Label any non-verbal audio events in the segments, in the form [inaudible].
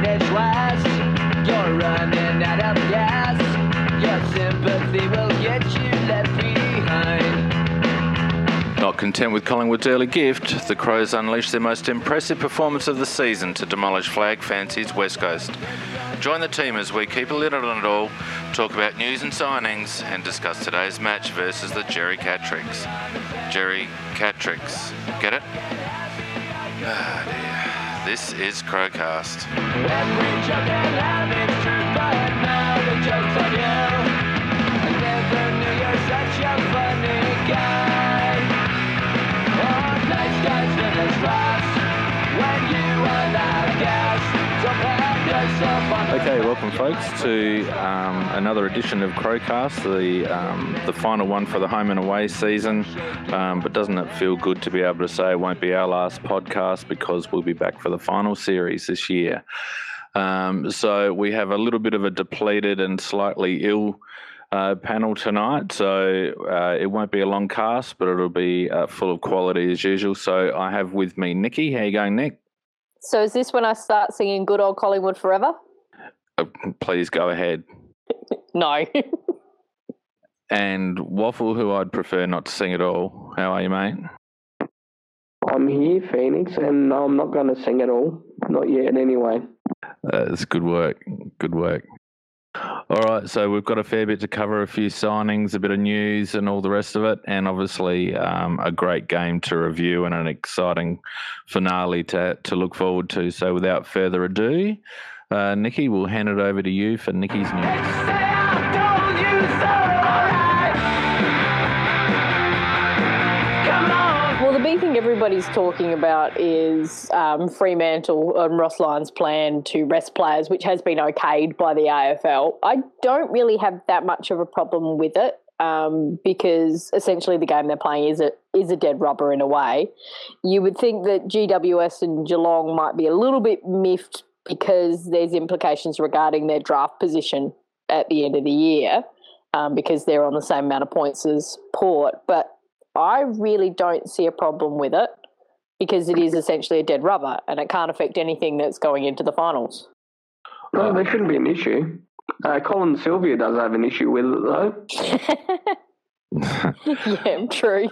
finish last. You're running out of gas. Your sympathy will get you left behind. Not content with Collingwood's early gift, the Crows unleashed their most impressive performance of the season to demolish Flag Fancy's West Coast. Join the team as we keep a lid on it all, talk about news and signings, and discuss today's match versus the Jerry Catricks. Jerry Catricks. Get it? Ah, dear. This is Crowcast. Guy. Oh, nice guys when you Okay, welcome, folks, to um, another edition of Crowcast, the um, the final one for the home and away season. Um, but doesn't it feel good to be able to say it won't be our last podcast because we'll be back for the final series this year? Um, so we have a little bit of a depleted and slightly ill. Uh, panel tonight, so uh, it won't be a long cast, but it'll be uh, full of quality as usual. So I have with me Nikki. How you going, Nick? So is this when I start singing "Good Old Collingwood Forever"? Uh, please go ahead. [laughs] No. and Waffle, who I'd prefer not to sing at all. How are you, mate? I'm here, Phoenix, and I'm not going to sing at all. Not yet, anyway. It's good work. Good work. All right, so we've got a fair bit to cover, a few signings, a bit of news, and all the rest of it, and obviously um, a great game to review and an exciting finale to to look forward to. So, without further ado, uh, Nikki, we'll hand it over to you for Nikki's news. Everybody's talking about is um, Fremantle and Ross Lyon's plan to rest players, which has been okayed by the AFL. I don't really have that much of a problem with it. Um, because essentially the game they're playing is a is a dead rubber in a way. You would think that GWS and Geelong might be a little bit miffed because there's implications regarding their draft position at the end of the year, um, because they're on the same amount of points as Port. But I really don't see a problem with it because it is essentially a dead rubber and it can't affect anything that's going into the finals. No, there shouldn't be an issue. Uh, Colin Sylvia does have an issue with it, though. [laughs] [laughs] yeah, true.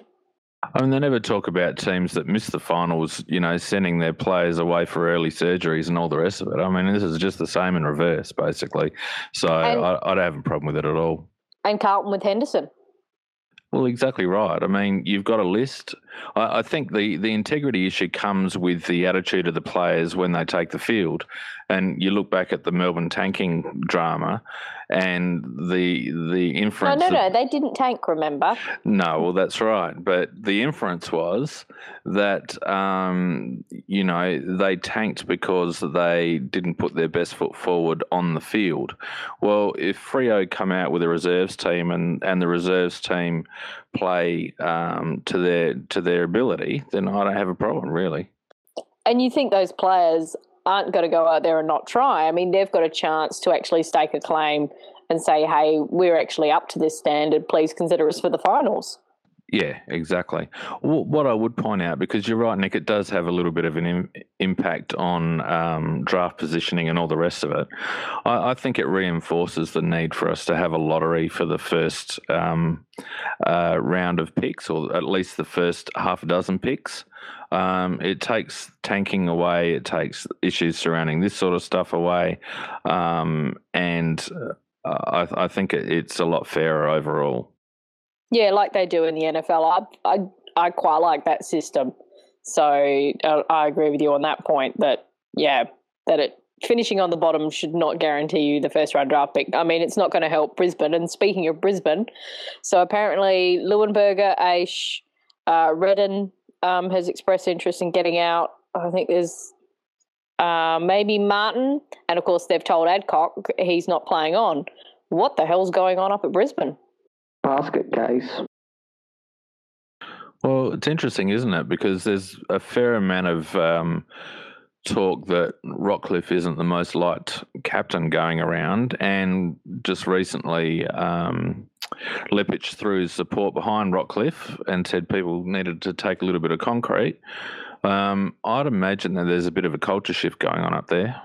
I mean, they never talk about teams that miss the finals, you know, sending their players away for early surgeries and all the rest of it. I mean, this is just the same in reverse, basically. So And- I, I don't have a problem with it at all. And Carlton with Henderson. Well, exactly right. I mean, you've got a list. I, I think the, the integrity issue comes with the attitude of the players when they take the field. And you look back at the Melbourne tanking drama and the the No, inference. no, that- no, they didn't tank, remember? No, well, that's right. But the inference was that, um, you know, they tanked because they didn't put their best foot forward on the field. Well, if Freo come out with a reserves team and, and the reserves team play um, to their to their ability, then I don't have a problem, really. And you think those players aren't going to go out there and not try. I mean, they've got a chance to actually stake a claim and say, hey, we're actually up to this standard. Please consider us for the finals. Yeah, exactly. What I would point out, because you're right, Nick, it does have a little bit of an Im- impact on um, draft positioning and all the rest of it. I, I think it reinforces the need for us to have a lottery for the first um, uh, round of picks, or at least the first half a dozen picks. Um, it takes tanking away, it takes issues surrounding this sort of stuff away, um, and uh, I, I think it, it's a lot fairer overall. Yeah, like they do in the NFL. I, I, I quite like that system. So uh, I agree with you on that point that, yeah, that it finishing on the bottom should not guarantee you the first round draft pick. I mean, it's not going to help Brisbane. And speaking of Brisbane, so apparently Leuenberger, Aish, uh, Redden um, has expressed interest in getting out. I think there's uh, maybe Martin. And of course, they've told Adcock he's not playing on. What the hell's going on up at Brisbane? Basket case. Well, it's interesting, isn't it? Because there's a fair amount of um, talk that Rockliff isn't the most liked captain going around, and just recently, um, threw his support behind Rockliff and said people needed to take a little bit of concrete. Um, I'd imagine that there's a bit of a culture shift going on up there.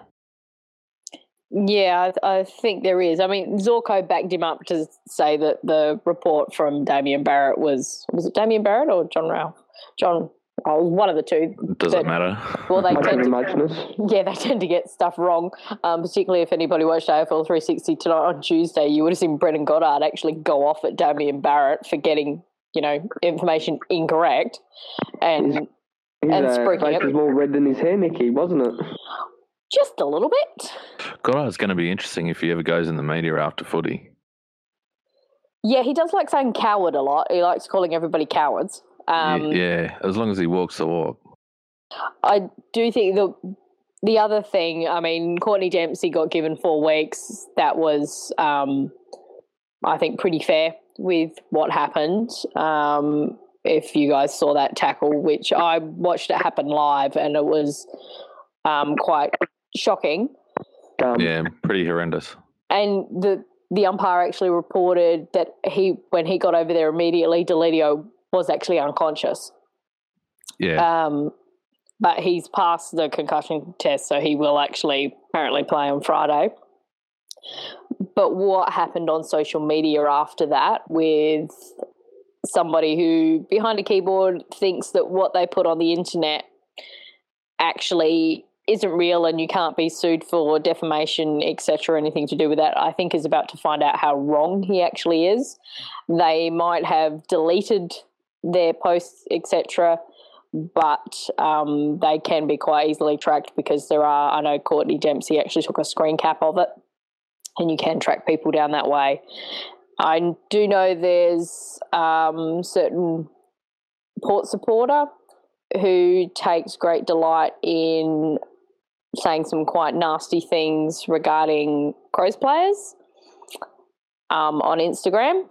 Yeah, I, I think there is. I mean, Zorko backed him up to say that the report from Damian Barrett was was it Damian Barrett or John Ralph? John, oh, one of the two. Doesn't But- matter. Well, they tend to. [laughs] Yeah, they tend to get stuff wrong. Um, particularly if anybody watched AFL 360 tonight on Tuesday, you would have seen Brendan Goddard actually go off at Damian Barrett for getting, you know, information incorrect. And His And uh, face it. was more red than his hair, Nicky, wasn't it? just a little bit. God, it's going to be interesting if he ever goes in the media after footy. Yeah, he does like saying coward a lot. He likes calling everybody cowards. Um, Y- yeah, as long as he walks the walk. I do think the the other thing, I mean, Courtenay Dempsey got given four weeks. That was, um, I think, pretty fair with what happened. Um, if you guys saw that tackle, which I watched it happen live, and it was um, quite shocking. Um, Yeah, pretty horrendous. And the the umpire actually reported that he, when he got over there immediately, Deledio was actually unconscious. Yeah, Um, but he's passed the concussion test, so he will actually apparently play on Friday. But what happened on social media after that with somebody who behind a keyboard thinks that what they put on the internet actually isn't real and you can't be sued for defamation etc anything to do with that i think is about to find out how wrong he actually is they might have deleted their posts etc but um, they can be quite easily tracked because there are. I know Courtenay Dempsey actually took a screen cap of it, and you can track people down that way. I do know there's um, certain Port supporter who takes great delight in saying some quite nasty things regarding Crows players um, on Instagram,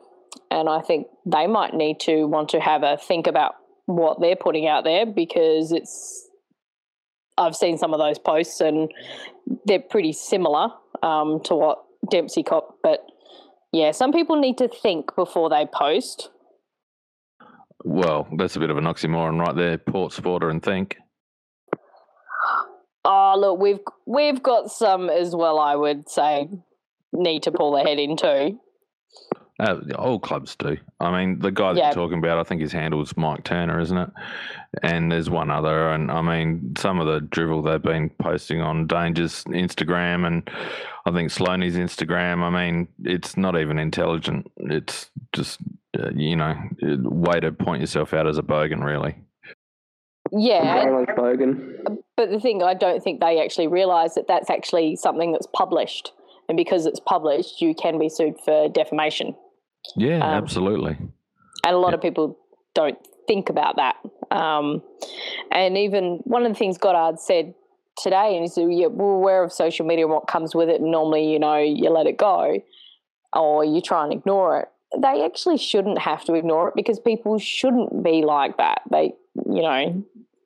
and I think they might need to want to have a think about what they're putting out there because it's I've seen some of those posts and they're pretty similar um, to what Dempsey cop. But yeah, some people need to think before they post. well, that's a bit of an oxymoron right there. Port supporter and think. Oh, look, we've we've got some as well. I would say need to pull their head into. Uh, all clubs do. I mean, the guy that Yeah. you're talking about, I think his handle is Mike Turner, isn't it? And there's one other, and I mean, some of the drivel they've been posting on Danger's Instagram, and I think Sloaney's Instagram. I mean, it's not even intelligent. It's just, uh, you know, a way to point yourself out as a bogan, really. Yeah, and- Bogan. but the thing I don't think they actually realise that that's actually something that's published, and because it's published, you can be sued for defamation. Yeah, Um, absolutely. and a lot Yeah. of people don't think about that. Um, and even one of the things Goddard said today, and he said, yeah, we're aware of social media and what comes with it. Normally, you know, you let it go or you try and ignore it. They actually shouldn't have to ignore it because people shouldn't be like that. They, you know,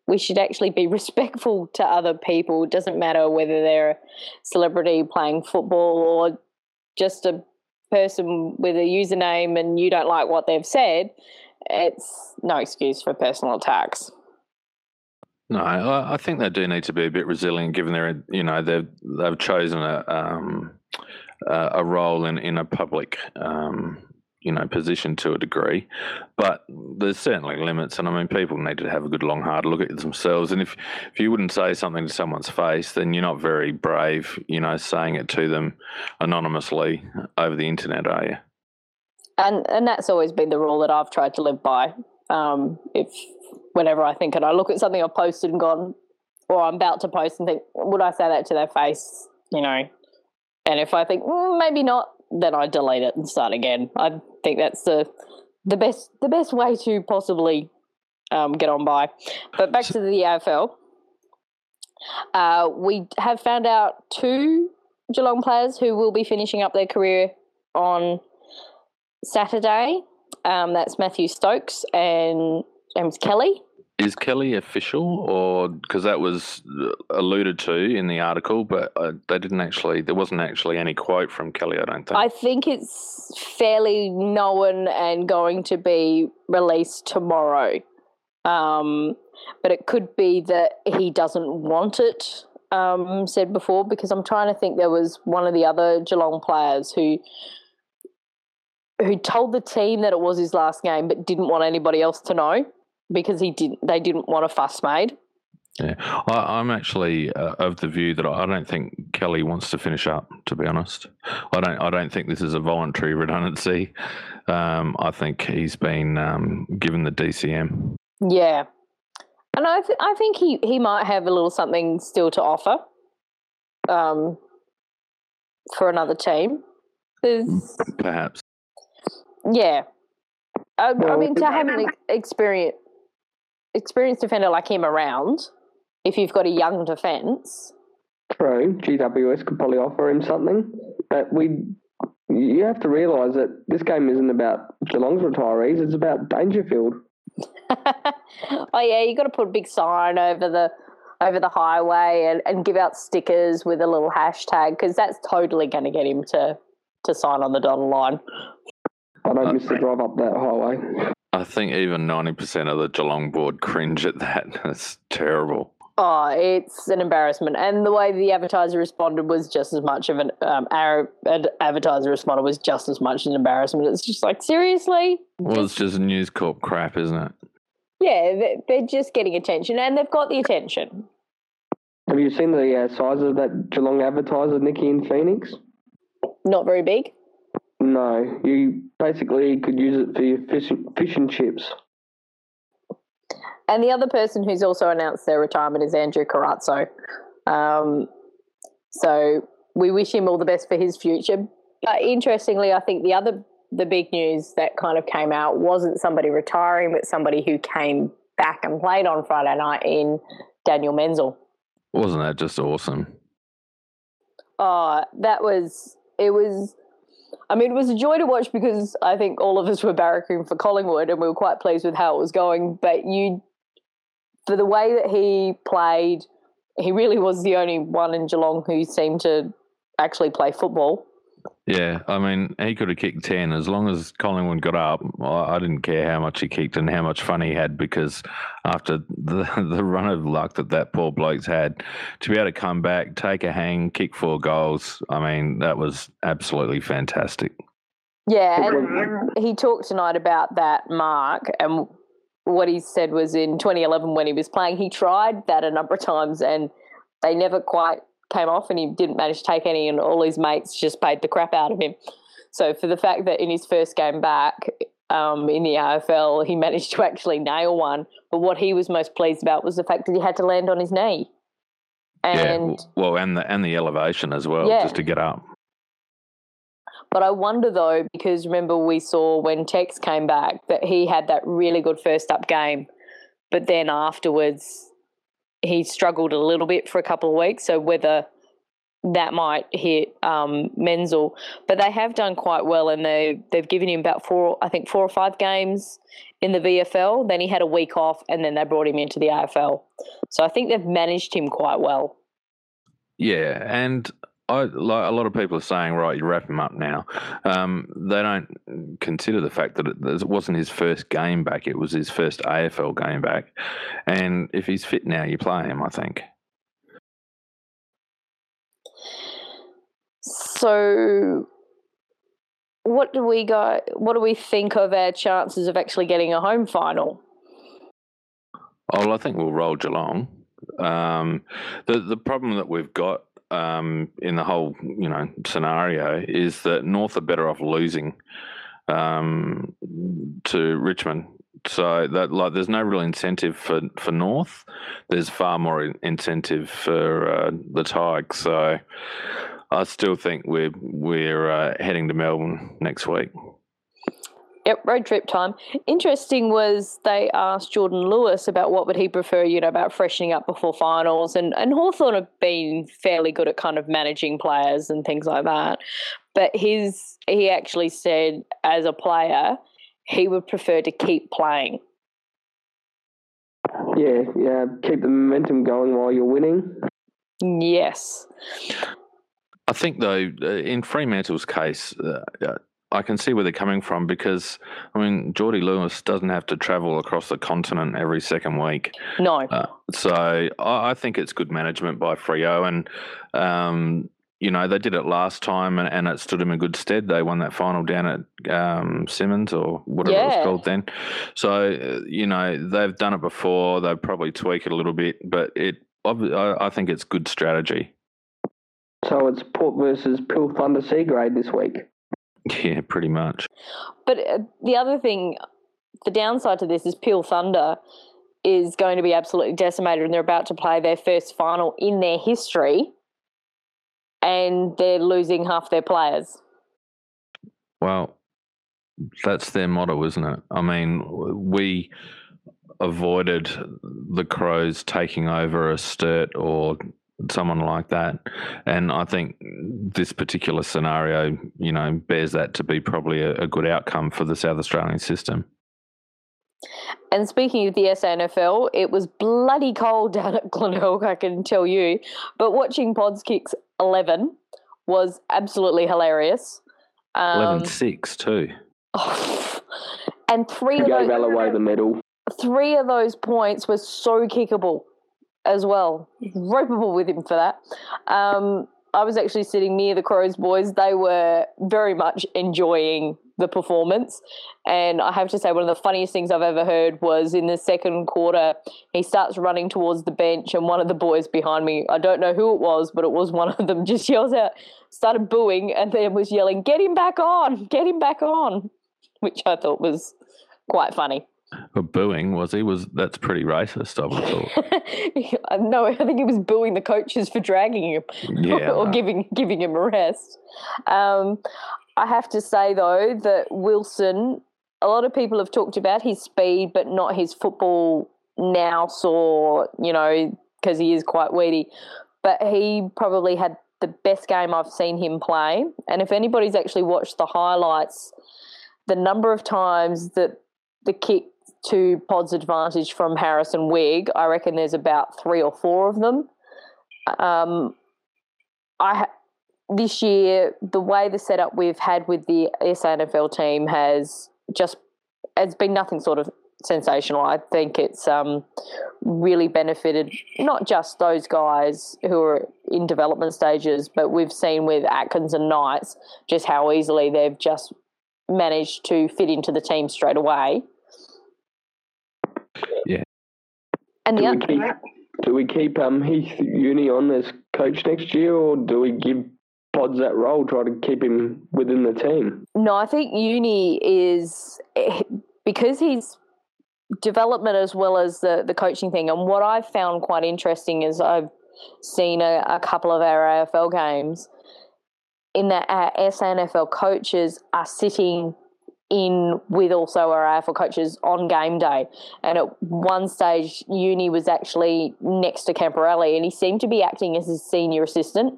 we should actually be [laughs] respectful to other people. It doesn't matter whether they're a celebrity playing football or just a person with a username and you don't like what they've said, it's no excuse for personal attacks. No, I, think they do need to be a bit resilient, given they're you know they've they've chosen a um, a role in in a public um, you know position to a degree, but there's certainly limits, and I mean people need to have a good long hard look at themselves, and if if you wouldn't say something to someone's face, then you're not very brave, you know, saying it to them anonymously over the internet, are you? And and that's always been the rule that I've tried to live by. Um, if whenever I think and I look at something I've posted and gone, or I'm about to post and think, would I say that to their face? You know, and if I think mm, maybe not, then I delete it and start again. I think that's the the best the best way to possibly um, get on by. But back to the AFL. Uh, we have found out two Geelong players who will be finishing up their career on Saturday. Um, that's Matthew Stokes and James Kelly. Is Kelly official, or because that was uh, alluded to in the article, but uh, they didn't actually. There wasn't actually any quote from Kelly. I don't think. I think it's fairly known and going to be released tomorrow. Um, but it could be that he doesn't want it um, said before because I'm trying to think there was one of the other Geelong players who who told the team that it was his last game but didn't want anybody else to know because he didn't they didn't want a fuss made. Yeah, I, I'm actually uh, of the view that I don't think Kelly wants to finish up. To be honest, I don't. I don't think this is a voluntary redundancy. Um, I think he's been um, given the DCM. Yeah. And I, th- I think he, he might have a little something still to offer um, for another team. 'Cause, Perhaps. yeah. I, I mean, to have an ex- experience, experienced defender like him around, if you've got a young defence, True, GWS could probably offer him something, but we. You have to realise that this game isn't about Geelong's retirees; it's about Dangerfield. [laughs] oh yeah, you've got to put a big sign over the over the highway and, and give out stickers with a little hashtag because that's totally going to get him to to sign on the dotted line. I don't Uh, miss the drive up that highway. I think even ninety percent of the Geelong board cringe at that. [laughs] It's terrible. Oh, it's an embarrassment, and the way the advertiser responded was just as much of an um, our advertiser responded was just as much an embarrassment. It's just like seriously, Well, it's just News Corp crap, isn't it? yeah, they- they're just getting attention, and they've got the attention. Have you seen the uh, size of that Geelong advertiser, Nicky in Phoenix? Not very big. No, you basically could use it for your fish, fish and chips. And the other person who's also announced their retirement is Andrew Carrazzo. Um, so we wish him all the best for his future. But interestingly, I think the other the big news that kind of came out wasn't somebody retiring, but somebody who came back and played on Friday night in Daniel Menzel. Wasn't that just awesome? Oh, that was it was I mean it was a joy to watch because I think all of us were barracking for Collingwood and we were quite pleased with how it was going. But you for the way that he played, he really was the only one in Geelong who seemed to actually play football. Yeah, I mean, he could have kicked 10 as long as Collingwood got up. I I didn't care how much he kicked and how much fun he had because after the, [laughs] the run of luck that that poor bloke's had, to be able to come back, take a hang, kick four goals, I mean, that was absolutely fantastic. Yeah, and he talked tonight about that mark and what he said was in 2011 when he was playing, he tried that a number of times and they never quite came off and he didn't manage to take any and all his mates just paid the crap out of him. So for the fact that in his first game back um, in the AFL, he [laughs] managed to actually nail one, but what he was most pleased about was the fact that he had to land on his knee. yeah, And w- well, and the and the elevation as well, Yeah. just to get up. But I wonder though, because remember we saw when Tex came back that he had that really good first up game, but then afterwards he struggled a little bit for a couple of weeks. So whether that might hit um, Menzel, but they have done quite well, and they they've given him about four, I think four or five games in the VFL. Then he had a week off, and then they brought him into the AFL. So I think they've managed him quite well. Yeah, and I like a lot of people are saying, right, you wrap him up now. Um, they don't consider the fact that it, it wasn't his first game back; it was his first AFL game back. And if he's fit now, you play him. I think. So, what do we go? What do we think of our chances of actually getting a home final? Oh, well, I think we'll roll Geelong. Um, the the problem that we've got um, in the whole you know scenario is that North are better off losing um, to Richmond. So that like there's no real incentive for, for North. There's far more in- incentive for uh, the Tigers. So I still think we're we're uh, heading to Melbourne next week. Yep, road trip time. Interesting was they asked Jordan Lewis about what would he prefer, you know, about freshening up before finals, and and Hawthorn have been fairly good at kind of managing players and things like that. But his he actually said as a player he would prefer to keep playing. Yeah, yeah. Keep the momentum going while you're winning. Yes. I think though, uh, in Fremantle's case, uh, uh, I can see where they're coming from because I mean Geordie Lewis doesn't have to travel across the continent every second week. No. Uh, so I, I think it's good management by Freo, and um, you know they did it last time, and, and it stood them in good stead. They won that final down at um, Simonds or whatever it was called then. So uh, you know they've done it before. They'll probably tweak it a little bit, but it I, I think it's good strategy. So it's Port versus Peel Thunder C grade this week. [laughs] Yeah, pretty much. But uh, the other thing, the downside to this is Peel Thunder is going to be absolutely decimated and they're about to play their first final in their history and they're losing half their players. Well, that's their motto, isn't it? I mean, we avoided the Crows taking over a Sturt or someone like that. And I think this particular scenario, you know, bears that to be probably a, a good outcome for the South Australian system. And speaking of the SANFL, it was bloody cold down at Glenelg, I can tell you. But watching Pods Kicks 11 was absolutely hilarious. Um, 11 6, too. [laughs] and three of, Gave those, Alloway the medal. three of those points were so kickable as well. Ropeable with him for that. Um, I was actually sitting near the Crows boys. They were very much enjoying the performance. And I have to say, one of the funniest things I've ever heard was in the second quarter, he starts running towards the bench, and one of the boys behind me, I don't know who it was, but it was one of them, [laughs] just yells out, started booing, and then was yelling, Get him back on! Get him back on! Which I thought was quite funny. But booing, was he? Was That's pretty racist, I would have thought. [laughs] no, I think he was booing the coaches for dragging him [laughs] Yeah. or no. giving giving him a rest. Um, I have to say though that Wilson, a lot of people have talked about his speed, but not his football now. Saw you know because he is quite weedy. But he probably had the best game I've seen him play. And if anybody's actually watched the highlights, the number of times that the kick to Pod's advantage from Harrison Wigg. I reckon there's about three or four of them. Um, I this year the way the setup we've had with the SANFL team has just it's been nothing sort of sensational. I think it's um, really benefited not just those guys who are in development stages, but we've seen with Atkins and Knights just how easily they've just managed to fit into the team straight away. Yeah. And the Do we other, keep do we keep um Heath Uni on as coach next year, or do we give Pods that role, try to keep him within the team? No, I think uni is because he's development as well as the, the coaching thing. And what I've found quite interesting is I've seen a, a couple of our AFL games in that our SNFL coaches are sitting in with also our AFL coaches on game day. And at one stage, Uni was actually next to Camporeale and he seemed to be acting as his senior assistant.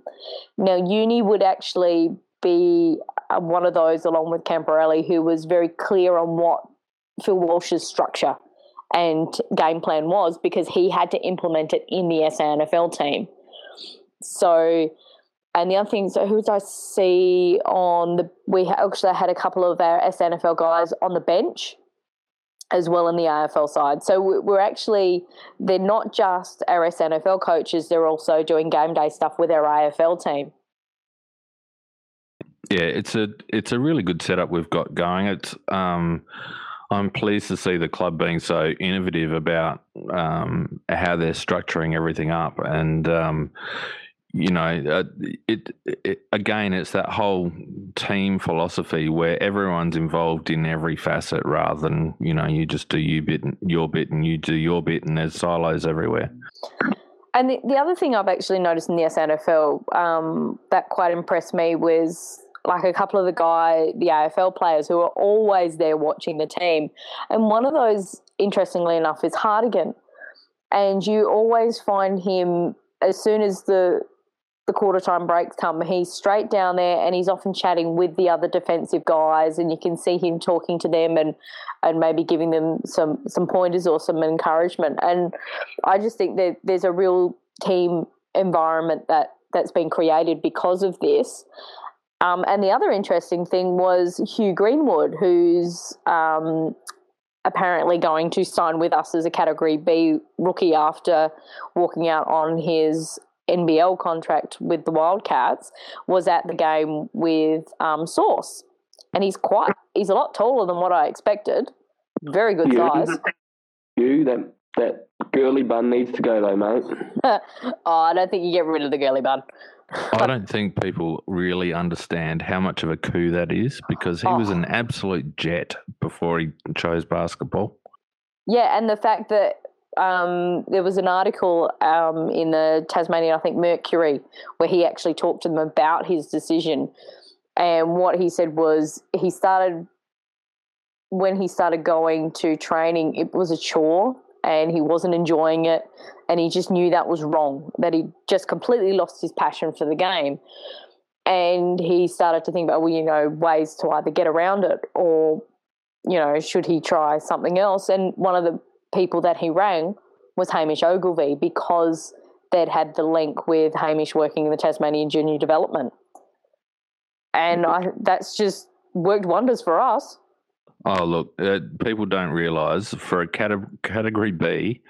Now, Uni would actually be uh, one of those, along with Camporeale, who was very clear on what Phil Walsh's structure and game plan was because he had to implement it in the SANFL team. So, and the other thing, so who did I see on the? We actually had a couple of our SNFL guys on the bench as well in the AFL side. So we- we're actually they're not just our SNFL coaches; they're also doing game day stuff with our AFL team. Yeah, it's a it's a really good setup we've got going. It's um, I'm pleased to see the club being so innovative about um, how they're structuring everything up, and um, you know, uh, it, it again, it's that whole team philosophy where everyone's involved in every facet, rather than you know you just do you bit and your bit and you do your bit, and there's silos everywhere. And the, the other thing I've actually noticed in the SNFL um, that quite impressed me was like a couple of the guy, the AFL players who are always there watching the team. And one of those, interestingly enough, is Hartigan. And you always find him as soon as the the quarter time breaks come, he's straight down there and he's often chatting with the other defensive guys and you can see him talking to them and and maybe giving them some some pointers or some encouragement. And I just think that there's a real team environment that that's been created because of this. Um, and the other interesting thing was Hugh Greenwood, who's um, apparently going to sign with us as a Category B rookie after walking out on his NBL contract with the Wildcats, was at the game with um, Source, and he's quite he's a lot taller than what I expected. Very good You, size. you that that girly bun needs to go though, mate. [laughs] oh, I don't think you get rid of the girly bun. I don't think people really understand how much of a coup that is because he was Oh. an absolute jet before he chose basketball. Yeah, and the fact that um, there was an article um, in the Tasmanian, I think Mercury, where he actually talked to them about his decision. And what he said was he started, when he started going to training, it was a chore and he wasn't enjoying it. And he just knew that was wrong, that he just completely lost his passion for the game. And he started to think about, well, you know, ways to either get around it or you know, should he try something else? And one of the people that he rang was Hamish Ogilvy because they'd had the link with Hamish working in the Tasmanian Junior Development. And I, that's just worked wonders for us. Oh, look, uh, people don't realise for a cate- category B,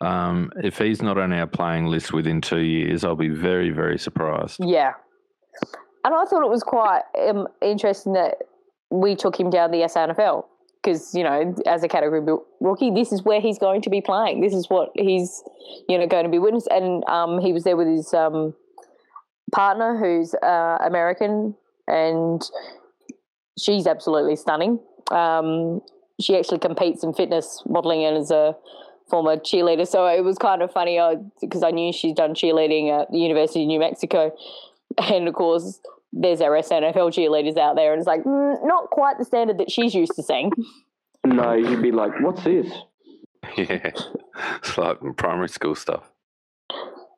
um, if he's not on our playing list within two years, I'll be very, very surprised. Yeah. And I thought it was quite um, interesting that we took him down the SANFL because, you know, as a category rookie, this is where he's going to be playing. This is what he's, you know, going to be witness. And um, he was there with his um, partner who's uh, American and she's absolutely stunning. Um, she actually competes in fitness modeling and is a former cheerleader. So it was kind of funny because I knew she's done cheerleading at the University of New Mexico. And of course, there's our SNFL cheerleaders out there, and it's like mm, not quite the standard that she's used to seeing. [laughs] No, you'd be like, what's this? [laughs] Yeah, it's like primary school stuff.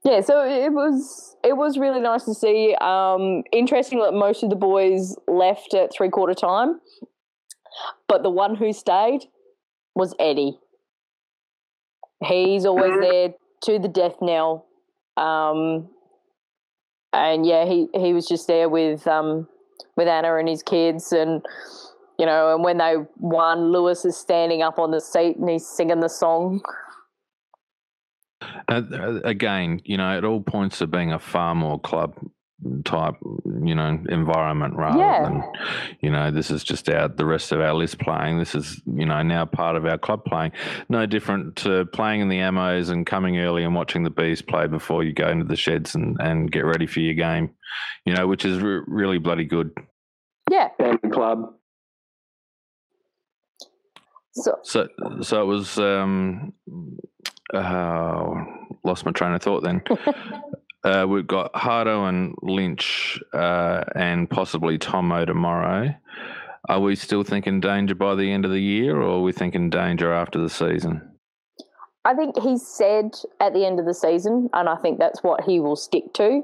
Yeah, so it was it was really nice to see. Um, interesting that most of the boys left at three quarter time, but the one who stayed was Eddie. He's always there to the death knell. Um, and yeah, he, he was just there with um, with Anna and his kids, and you know, and when they won, Lewis is standing up on the seat and he's singing the song. Uh, again, you know, it all points to being a far more club type, you know, environment rather Yeah. than, you know, this is just our the rest of our list playing. This is, you know, now part of our club playing. No different to playing in the ammos and coming early and watching the bees play before you go into the sheds and, and get ready for your game, you know, which is re- really bloody good. Yeah, Family club. so So, so it was. Um, uh, lost my train of thought. Then [laughs] uh, we've got Hardo and Lynch, uh, and possibly Tomo tomorrow. Are we still thinking danger by the end of the year, or are we thinking danger after the season? I think he said at the end of the season, and I think that's what he will stick to.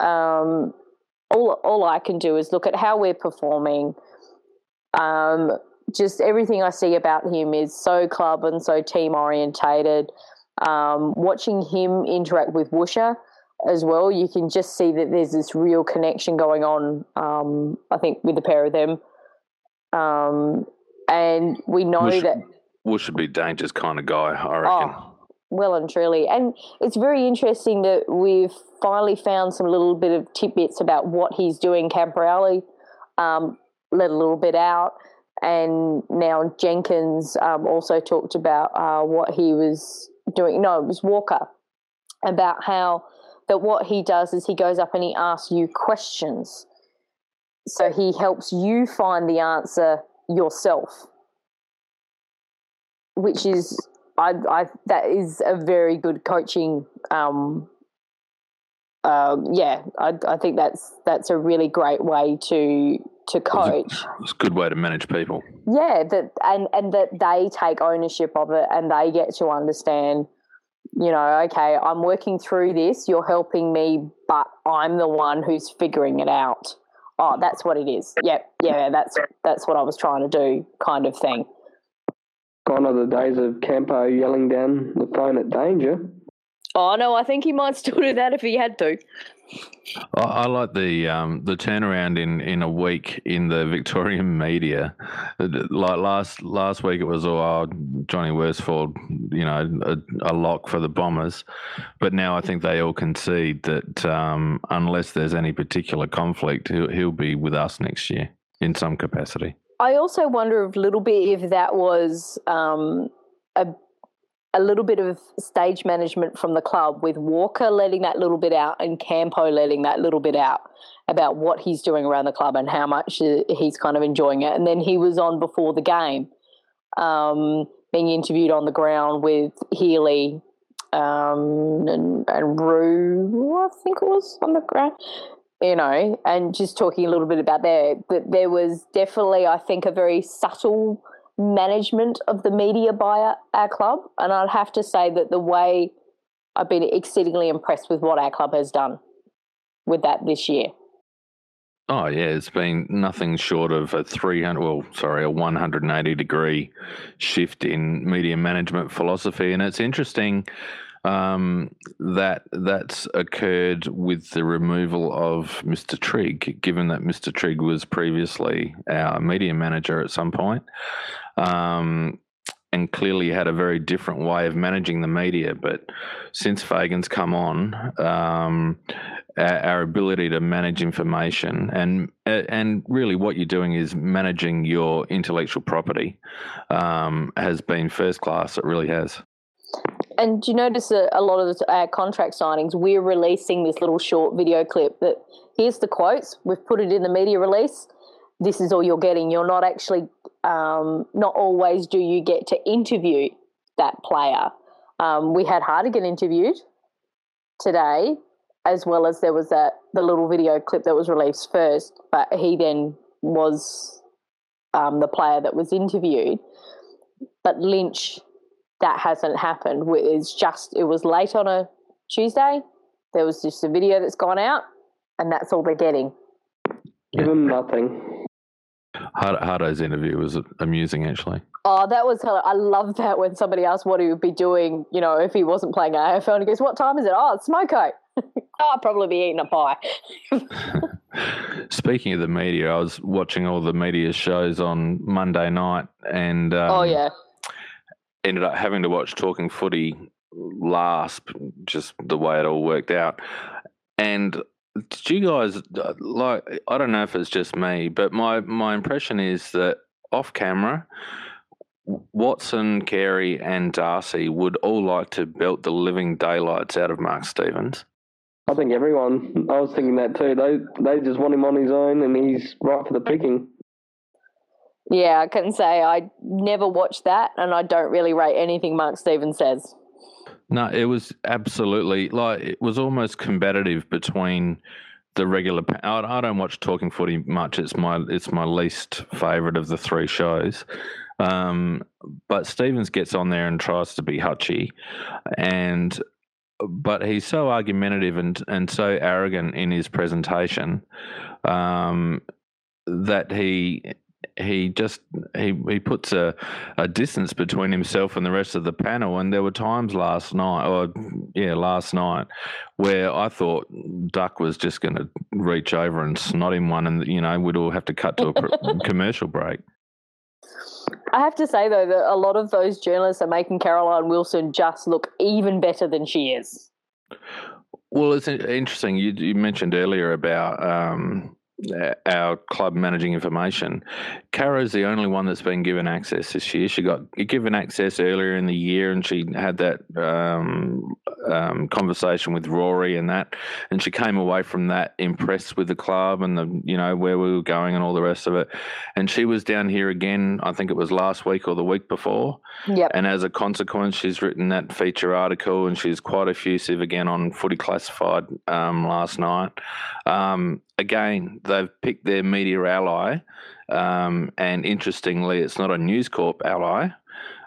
Um, all all I can do is look at how we're performing. Um, just everything I see about him is so club and so team orientated. Um, watching him interact with Woosha as well, you can just see that there's this real connection going on. Um, I think with the pair of them, um, and we know that Wood should be dangerous kind of guy, I reckon. Oh, well and truly. And it's very interesting that we've finally found some little bit of tidbits about what he's doing. Camporeale um, let a little bit out. And now Jenkins um, also talked about uh, what he was doing. No, it was Walker about how that what he does is he goes up and he asks you questions. So he helps you find the answer yourself which is I, I that is a very good coaching. Um, uh, yeah, I, I think that's that's a really great way to to coach. It's a good way to manage people. Yeah, that and and that they take ownership of it and they get to understand. You know, okay, I'm working through this. You're helping me, but I'm the one who's figuring it out. Oh, that's what it is. Yep, yeah, that's that's what I was trying to do, kind of thing. Gone are the days of Campo yelling down the phone at danger. Oh no, I think he might still do that if he had to. I, like the um, the turnaround in, in a week in the Victorian media. Like last last week, it was oh Johnny Worsfold, you know, a, a, lock for the Bombers, but now I think they all concede that um, unless there's any particular conflict, he'll, he'll be with us next year in some capacity. I also wonder a little bit if that was um, a a little bit of stage management from the club with Walker letting that little bit out and Campo letting that little bit out about what he's doing around the club and how much he's kind of enjoying it. And then he was on before the game, um, being interviewed on the ground with Healy um, and, and Rue, I think it was on the ground, you know, and just talking a little bit about there. That there was definitely, I think, a very subtle management of the media by our club. And I'd have to say that the way I've been exceedingly impressed with what our club has done with that this year. Oh yeah, it's been nothing short of a 300 well, sorry, a 180 degree shift in media management philosophy and it's interesting um, that that's occurred with the removal of Mr. Trigg, given that Mr. Trigg was previously our media manager at some point. Um, and clearly had a very different way of managing the media. But since Fagan's come on, um, our, ability to manage information and and really what you're doing is managing your intellectual property um, has been first class. It really has. And do you notice that a lot of contract signings, we're releasing this little short video clip that here's the quotes, we've put it in the media release. This is all you're getting. You're not actually, um, not always do you get to interview that player. Um, we had Hartigan interviewed today, as well as there was that the little video clip that was released first, but he then was um, the player that was interviewed. But Lynch that hasn't happened. It's just it was late on a Tuesday. There was just a video that's gone out, and that's all they're getting. Give them nothing. Hardo's interview was amusing, actually. Oh, that was I love that when somebody asked what he would be doing, you know, if he wasn't playing AFL, and he goes, "What time is it? Oh, it's smoko. [laughs] oh, I'll probably be eating a pie." [laughs] [laughs] Speaking of the media, I was watching all the media shows on Monday night, and um, oh yeah, ended up having to watch Talking Footy last, just the way it all worked out. And did you guys like? I don't know if it's just me, but my my impression is that off camera, Watson, Carey, and Darcy would all like to belt the living daylights out of Mark Stevens. I think everyone. I was thinking that too. They they just want him on his own, and he's right for the picking. Yeah, I can say I never watched that, and I don't really rate anything Mark Stevens says. No, it was absolutely like it was almost competitive between the regular. I, don't watch Talking Footy much. It's my it's my least favorite of the three shows. Um, but Stevens gets on there and tries to be hutchy, and but he's so argumentative and and so arrogant in his presentation um, that he he just he he puts a, a distance between himself and the rest of the panel and there were times last night or yeah last night where I thought Duck was just going to reach over and snot him one and you know we'd all have to cut to a [laughs] commercial break. I have to say though that a lot of those journalists are making Caroline Wilson just look even better than she is. Well, it's interesting. You, you mentioned earlier about um, our club managing information. Caro's the only one that's been given access this year. She got given access earlier in the year, and she had that um, um, conversation with Rory and that, and she came away from that impressed with the club and the you know where we were going and all the rest of it. And she was down here again. I think it was last week or the week before. Yep. And as a consequence, she's written that feature article, and she's quite effusive again on Footy Classified um, last night. Um, again, they've picked their media ally, um, and interestingly, it's not a News Corp ally.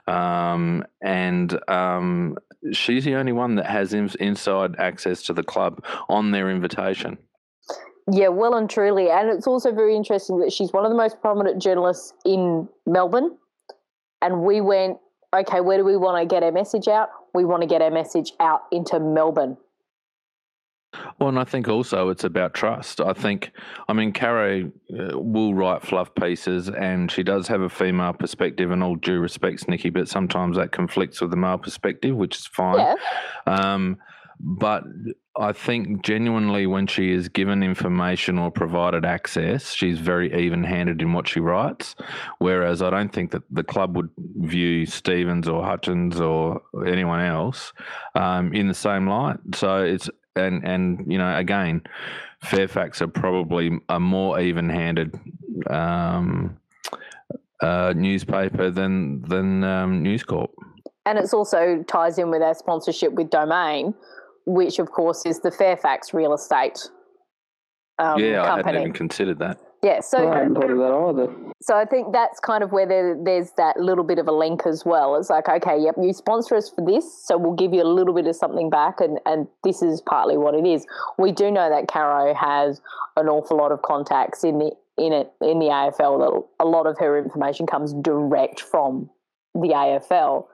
Um, and um, she's the only one that has inside access to the club on their invitation. Yeah, well and truly. And it's also very interesting that she's one of the most prominent journalists in Melbourne. And we went, okay, where do we want to get our message out? We want to get our message out into Melbourne. Well, and I think also it's about trust. I think, I mean, Caro uh, will write fluff pieces, and she does have a female perspective. And all due respects, Nikki, but sometimes that conflicts with the male perspective, which is fine. Yeah. Um, but I think genuinely, when she is given information or provided access, she's very even handed in what she writes. Whereas I don't think that the club would view Stevens or Hutchins or anyone else um, in the same light. So it's, and, and, you know, again, Fairfax are probably a more even handed um, uh, newspaper than, than um, News Corp. And it's also ties in with our sponsorship with Domain, which of course is the Fairfax real estate um, yeah, I hadn't company. even considered that. Yeah, so I hadn't thought of that either. so I think that's kind of where there, there's that little bit of a link as well. It's like, okay, yep, you sponsor us for this, so we'll give you a little bit of something back, and, and this is partly what it is. We do know that Caro has an awful lot of contacts in the in it in the AFL. That a lot of her information comes direct from the AFL.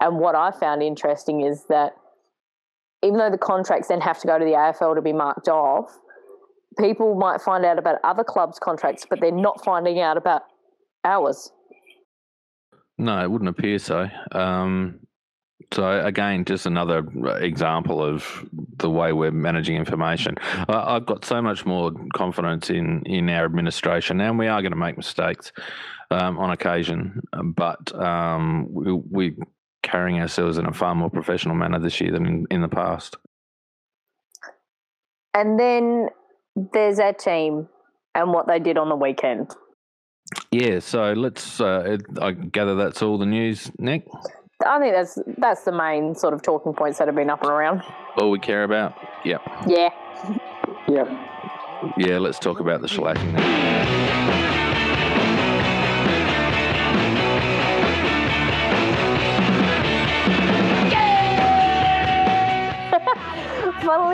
And what I found interesting is that even though the contracts then have to go to the AFL to be marked off, people might find out about other clubs' contracts, but they're not finding out about ours. No, it wouldn't appear so. Um, so again, just another example of the way we're managing information. I've got so much more confidence in in our administration, and we are going to make mistakes um, on occasion, but um, we, we carrying ourselves in a far more professional manner this year than in, in the past. And then there's our team and what they did on the weekend. Yeah, so let's. Uh, I gather that's all the news, Nick. I think that's that's the main sort of talking points that have been up and around. All we care about. Yep. Yeah. Yep. Yeah, let's talk about the shellacking. Then.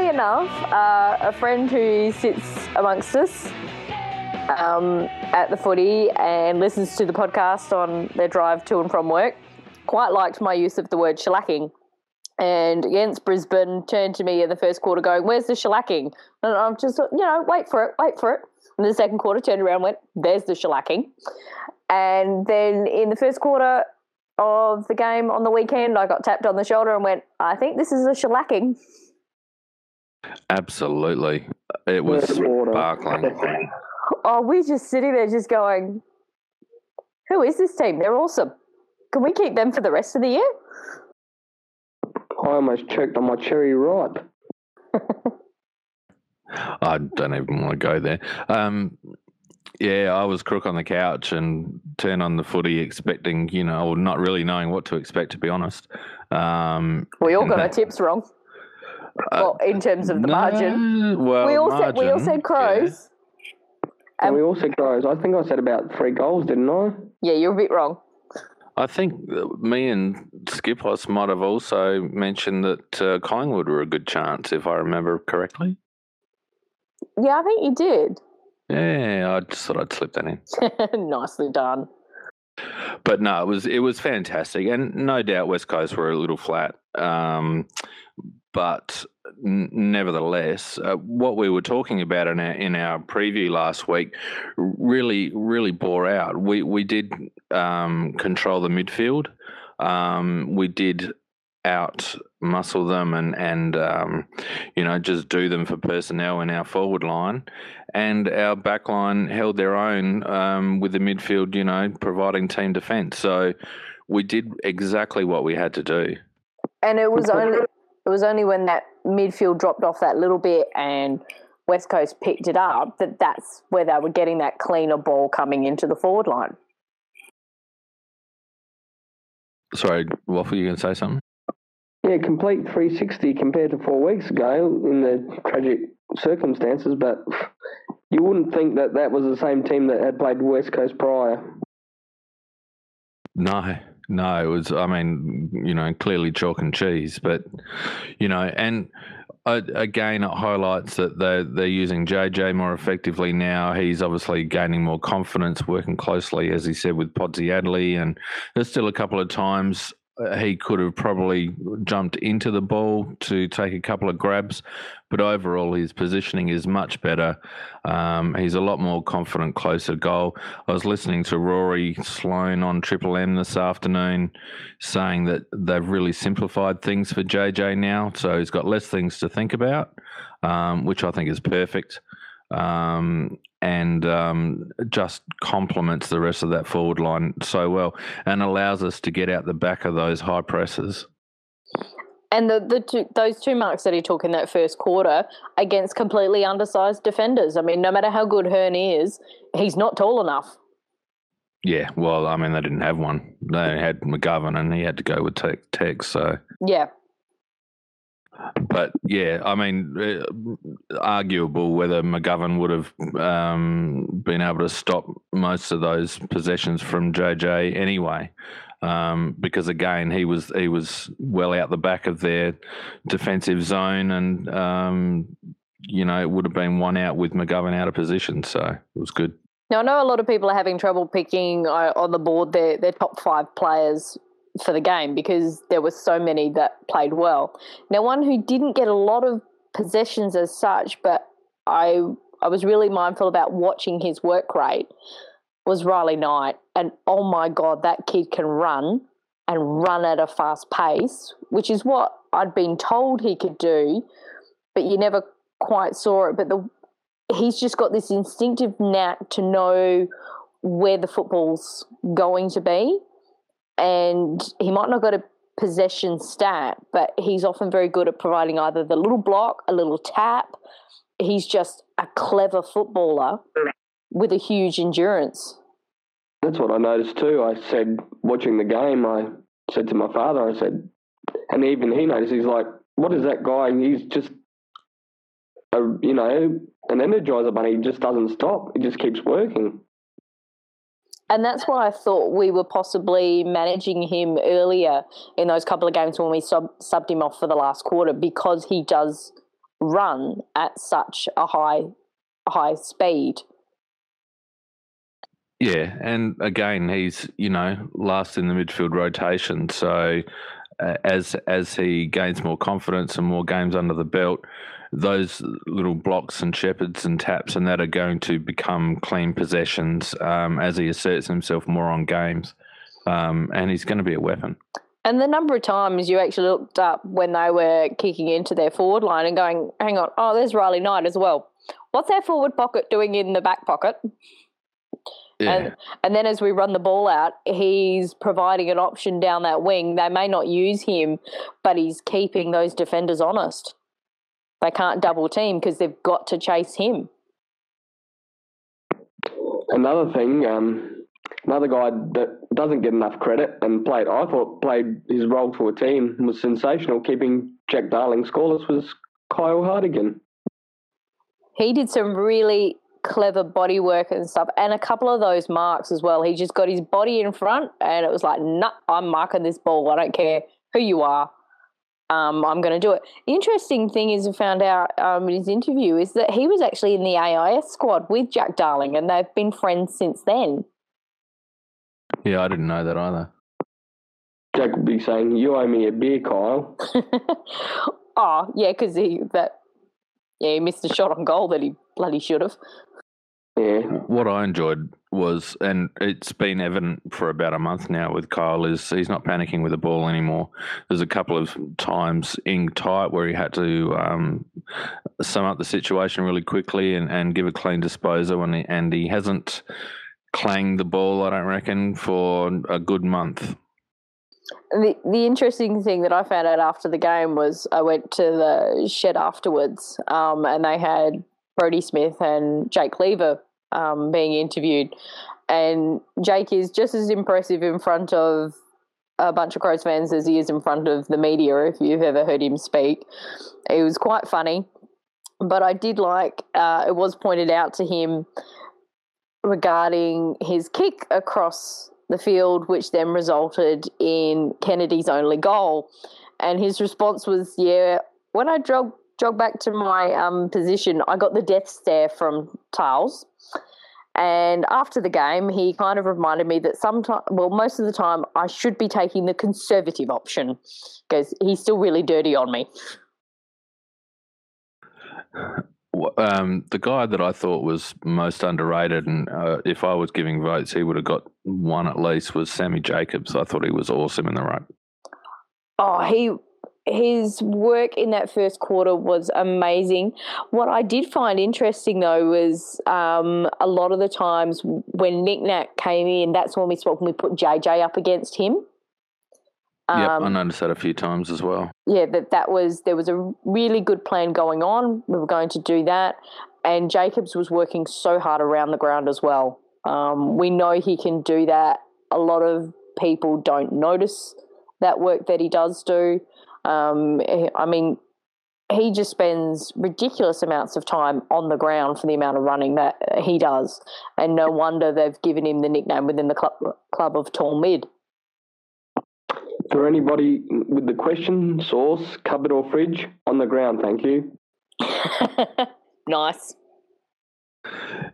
Funnily enough, uh, a friend who sits amongst us um, at the footy and listens to the podcast on their drive to and from work quite liked my use of the word shellacking. And against Brisbane, turned to me in the first quarter going, Where's the shellacking? And I'm just, you know, wait for it, wait for it. In the second quarter, turned around went, There's the shellacking. And then in the first quarter of the game on the weekend, I got tapped on the shoulder and went, I think this is a shellacking. Absolutely, it was Word sparkling. Oh, we're just sitting there just going, Who is this team? They're awesome. Can we keep them for the rest of the year? I almost choked on my cherry ripe. [laughs] I don't even want to go there. Um, yeah, I was crook on the couch and turned on the footy, expecting, you know, or not really knowing what to expect, to be honest. Um, We all got No. our tips wrong. Uh, well, in terms of the no, margin. Well, we all said we all said crows. And Um, we all said crows. I think I said about three goals, didn't I? Yeah, you're a bit wrong. I think me and Skipos might have also mentioned that uh, Collingwood were a good chance, if I remember correctly. Yeah, I think you did. Yeah, I just thought I'd slip that in. [laughs] Nicely done. But no, it was it was fantastic, and no doubt West Coast were a little flat. Um, but n- nevertheless, uh, what we were talking about in our in our preview last week really really bore out. We we did um, control the midfield. Um, we did out muscle them and and um, you know just do them for personnel in our forward line, and our back line held their own um, with the midfield. You know, providing team defence. So we did exactly what we had to do. And it was only it was only when that midfield dropped off that little bit and West Coast picked it up that that's where they were getting that cleaner ball coming into the forward line. Sorry, Waffle, you going to say something? Yeah, complete 360 compared to four weeks ago in the tragic circumstances, but you wouldn't think that that was the same team that had played West Coast prior. No, no, it was. I mean, you know, clearly chalk and cheese, but you know, and uh, again, it highlights that they're they're using JJ more effectively now. He's obviously gaining more confidence, working closely, as he said, with Podsy Adley, and there's still a couple of times he could have probably jumped into the ball to take a couple of grabs, but overall his positioning is much better. Um, he's a lot more confident closer goal. I was listening to Rory Sloane on Triple M this afternoon saying that they've really simplified things for JJ now, so he's got less things to think about, um, which I think is perfect um, and um, just complements the rest of that forward line so well and allows us to get out the back of those high presses. And the, the two, those two marks that he took in that first quarter against completely undersized defenders. I mean, no matter how good Hurn is, he's not tall enough. Yeah, well, I mean, they didn't have one. They had McGovern, and he had to go with Tex. So yeah, but yeah, I mean, uh, arguable whether McGovern would have um, been able to stop most of those possessions from JJ anyway, um, because again he was he was well out the back of their defensive zone, and um, you know it would have been one out with McGovern out of position, so it was good. Now I know a lot of people are having trouble picking uh, on the board their their top five players for the game because there were so many that played well. Now, one who didn't get a lot of possessions as such, but I I was really mindful about watching his work rate was Riley Knight, and oh my god, that kid can run and run at a fast pace, which is what I'd been told he could do, but you never quite saw it. But the he's just got this instinctive knack to know where the football's going to be and he might not got a possession stat, but he's often very good at providing either the little block, a little tap. He's just a clever footballer mm. With a huge endurance. That's what I noticed too. I said, watching the game, I said to my father, I said, and even he noticed, he's like, what is that guy? He's just, a, you know, an energizer bunny. He just doesn't stop. He just keeps working. And that's why I thought we were possibly managing him earlier in those couple of games when we sub- subbed him off for the last quarter because he does run at such a high high speed. Yeah, and again, he's you know last in the midfield rotation, so uh, as as he gains more confidence and more games under the belt, those little blocks and shepherds and taps and that are going to become clean possessions um, as he asserts himself more on games. Um, and he's going to be a weapon. And the number of times you actually looked up when they were kicking into their forward line and going, hang on, oh, there's Riley Knight as well. What's our forward pocket doing in the back pocket? Yeah. And, and then as we run the ball out, he's providing an option down that wing. They may not use him, but he's keeping those defenders honest. They can't double team because they've got to chase him. Another thing, um, another guy that doesn't get enough credit and played, I thought played his role for a team was sensational. Keeping Jack Darling scoreless was Kyle Hartigan. He did some really clever body work and stuff, and a couple of those marks as well. He just got his body in front, and it was like, "Nah, I'm marking this ball. I don't care who you are um, I'm going to do it. The interesting thing is, I found out um, in his interview is that he was actually in the AIS squad with Jack Darling, and they've been friends since then. Yeah, I didn't know that either. Jack would be saying, "You owe me a beer, Kyle." [laughs] oh, yeah, because he that yeah he missed a shot on goal that he bloody should have. Yeah. What I enjoyed was, and it's been evident for about a month now with Kyle, is he's not panicking with the ball anymore. There's a couple of times in tight where he had to um, sum up the situation really quickly and, and give a clean disposal, and he, and he hasn't clanged the ball, I don't reckon, for a good month. The the interesting thing that I found out after the game was I went to the shed afterwards, um, and they had Brodie Smith and Jake Lever um, being interviewed. And Jake is just as impressive in front of a bunch of Crows fans as he is in front of the media, if you've ever heard him speak. It was quite funny. But I did like, uh, it was pointed out to him regarding his kick across the field, which then resulted in Kennedy's only goal. And his response was, Yeah, when I jog, jog back to my um, position, I got the death stare from Tiles And after the game, he kind of reminded me that sometimes, well, most of the time, I should be taking the conservative option because he's still really dirty on me. Um, the guy that I thought was most underrated, and uh, if I was giving votes, he would have got one at least, was Sammy Jacobs. I thought he was awesome in the ruck. Oh, he his work in that first quarter was amazing. What I did find interesting though was um, a lot of the times when Nick Nat came in, that's when we spoke when we put JJ up against him. Um, yep, I noticed that a few times as well. Yeah, that that was there was a really good plan going on. We were going to do that, and Jacobs was working so hard around the ground as well. Um, we know he can do that. A lot of people don't notice that work that he does do. Um, I mean, he just spends ridiculous amounts of time on the ground for the amount of running that he does, and no wonder they've given him the nickname within the club, club of tall mid. For anybody with the question, sauce, cupboard or fridge, on the ground, thank you. [laughs] nice.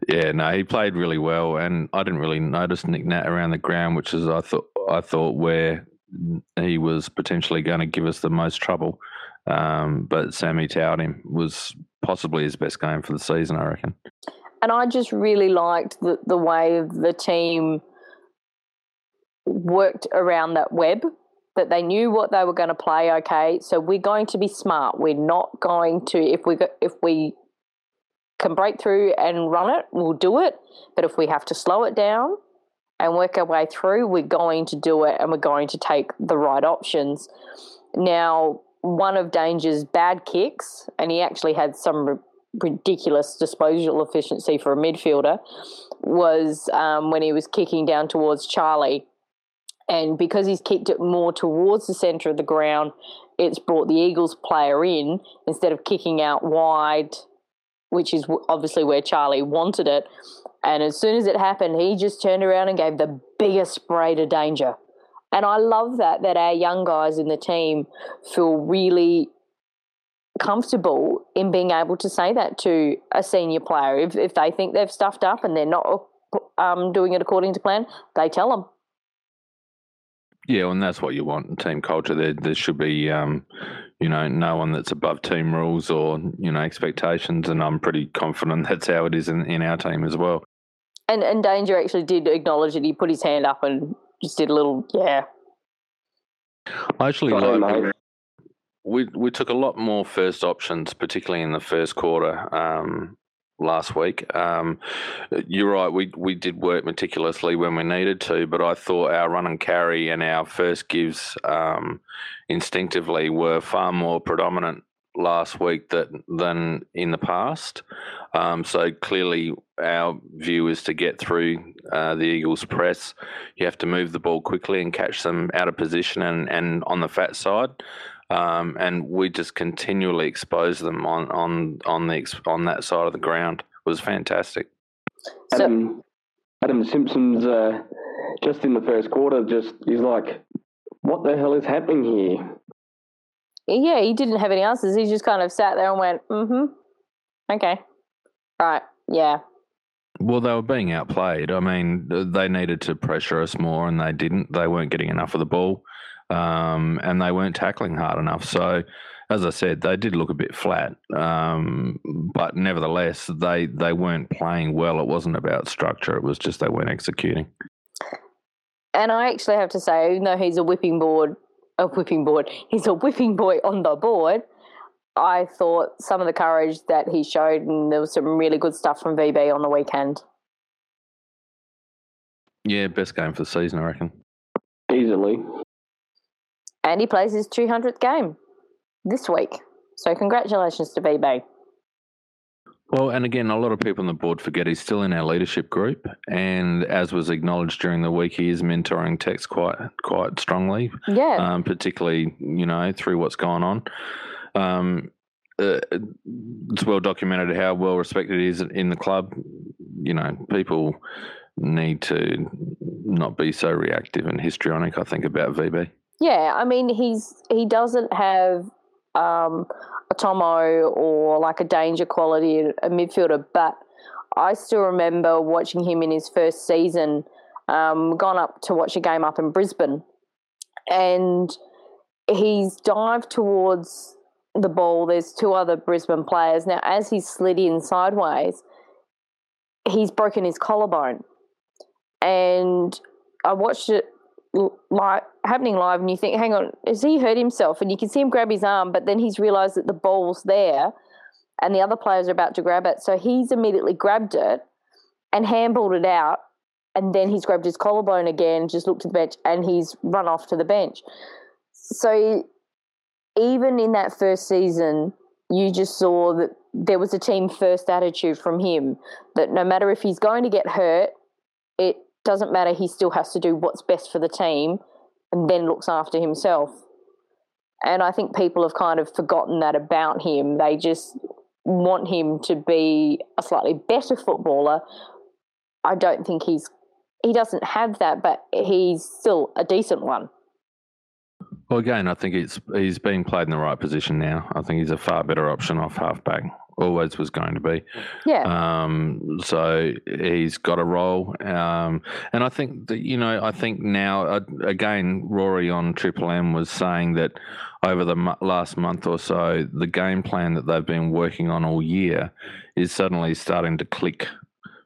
Yeah, no, he played really well, and I didn't really notice Nick Nat around the ground, which is I thought I thought where he was potentially going to give us the most trouble. Um, but Sammy towered him was possibly his best game for the season, I reckon. And I just really liked the, the way the team worked around that web, that they knew what they were going to play. Okay, so we're going to be smart. We're not going to if we if we can break through and run it, we'll do it. But if we have to slow it down, and work our way through, we're going to do it and we're going to take the right options. Now, one of Danger's bad kicks, and he actually had some ridiculous disposal efficiency for a midfielder, was um, when he was kicking down towards Charlie. And because he's kicked it more towards the centre of the ground, it's brought the Eagles player in instead of kicking out wide, which is obviously where Charlie wanted it. And as soon as it happened, he just turned around and gave the biggest spray to danger. And I love that that our young guys in the team feel really comfortable in being able to say that to a senior player. If if they think they've stuffed up and they're not um, doing it according to plan, they tell them. Yeah, and that's what you want in team culture. There, there should be, um, you know, no one that's above team rules or you know expectations, and I'm pretty confident [laughs] that's how it is in, in our team as well. And and Danger actually did acknowledge it. He put his hand up and just did a little yeah. I actually like. We we took a lot more first options, particularly in the first quarter. Um, last week. Um, you're right. We we did work meticulously when we needed to, but I thought our run and carry and our first gives um, instinctively were far more predominant last week that than in the past. Um, so clearly, our view is to get through uh, the Eagles' press. You have to move the ball quickly and catch them out of position and, and on the fat side. Um, and we just continually expose them on on on the on that side of the ground. It was fantastic. Adam, Adam Simpson's uh, just in the first quarter, just he's like, "What the hell is happening here?" Yeah, he didn't have any answers. He just kind of sat there and went, "Mm-hmm, okay, right, yeah." Well, they were being outplayed. I mean, they needed to pressure us more, and they didn't. They weren't getting enough of the ball um, and they weren't tackling hard enough. So, as I said, they did look a bit flat, um, but nevertheless, they they weren't playing well. It wasn't about structure; it was just they weren't executing. And I actually have to say, even though he's a whipping board, a whipping board, he's a whipping boy on the board. I thought some of the courage that he showed, and there was some really good stuff from VB on the weekend. Yeah, best game for the season, I reckon. Easily and he plays his 200th game this week. So congratulations to VB. Well, and again, a lot of people on the board forget he's still in our leadership group, and as was acknowledged during the week, he is mentoring Tex quite quite strongly. Yeah, um, particularly you know through what's going on. Um, uh, it's well documented how well respected he is in the club. You know, people need to not be so reactive and histrionic. I think about VB. Yeah, I mean he's he doesn't have um, a Tomo or like a danger quality a midfielder, but I still remember watching him in his first season. Um, gone up to watch a game up in Brisbane, and he's dived towards the ball. There's two other Brisbane players now. As he slid in sideways, he's broken his collarbone, and I watched it live, happening live, and you think, hang on, has he hurt himself? And you can see him grab his arm, but then he's realised that the ball's there, and the other players are about to grab it, so he's immediately grabbed it and handballed it out, and then he's grabbed his collarbone again, just looked at the bench, and he's run off to the bench. So even in that first season, you just saw that there was a team first attitude from him that no matter if he's going to get hurt, it doesn't matter. He still has to do what's best for the team and then looks after himself. And I think people have kind of forgotten that about him. They just want him to be a slightly better footballer. I don't think he's he doesn't have that, but he's still a decent one. Well, again, I think it's he's being played in the right position now. I think he's a far better option off halfback. Always was going to be. Yeah. Um, so he's got a role, um, and I think that you know, I think now uh, again, Rory on Triple M was saying that over the m- last month or so, the game plan that they've been working on all year is suddenly starting to click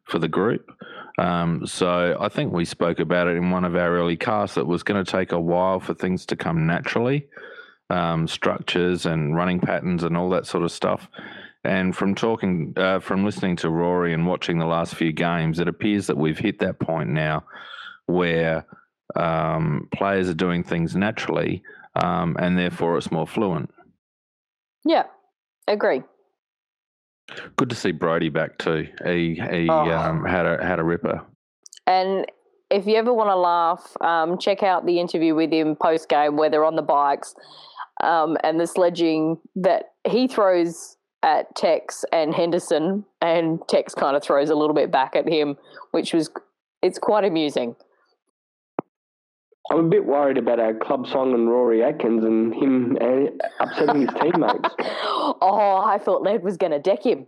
for the group. Um, so I think we spoke about it in one of our early casts. It was going to take a while for things to come naturally, um, structures and running patterns and all that sort of stuff. And from talking, uh, from listening to Rory and watching the last few games, it appears that we've hit that point now where um, players are doing things naturally, um, and therefore it's more fluent. Yeah, agree. Good to see Brodie back too. He he Oh. um, had a had a ripper. And if you ever want to laugh, um, check out the interview with him post game where they're on the bikes um, and the sledging that he throws at Tex and Henderson, and Tex kind of throws a little bit back at him, which was it's quite amusing. I'm a bit worried about our club song and Rory Atkins and him uh, upsetting his teammates. [laughs] oh, I thought Led was going to deck him.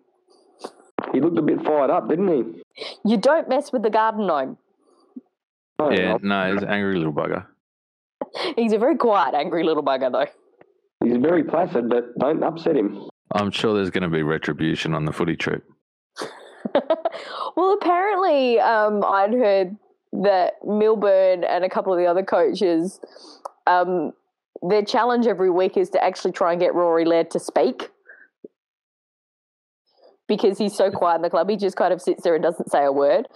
He looked a bit fired up, didn't he? You don't mess with the garden gnome. Oh, Yeah, no, he's an angry little bugger. He's a very quiet, angry little bugger, though. He's very placid, but don't upset him. I'm sure there's going to be retribution on the footy trip. [laughs] well, apparently, um, I'd heard that Milburn and a couple of the other coaches, um, their challenge every week is to actually try and get Rory Laird to speak because he's so quiet in the club. He just kind of sits there and doesn't say a word.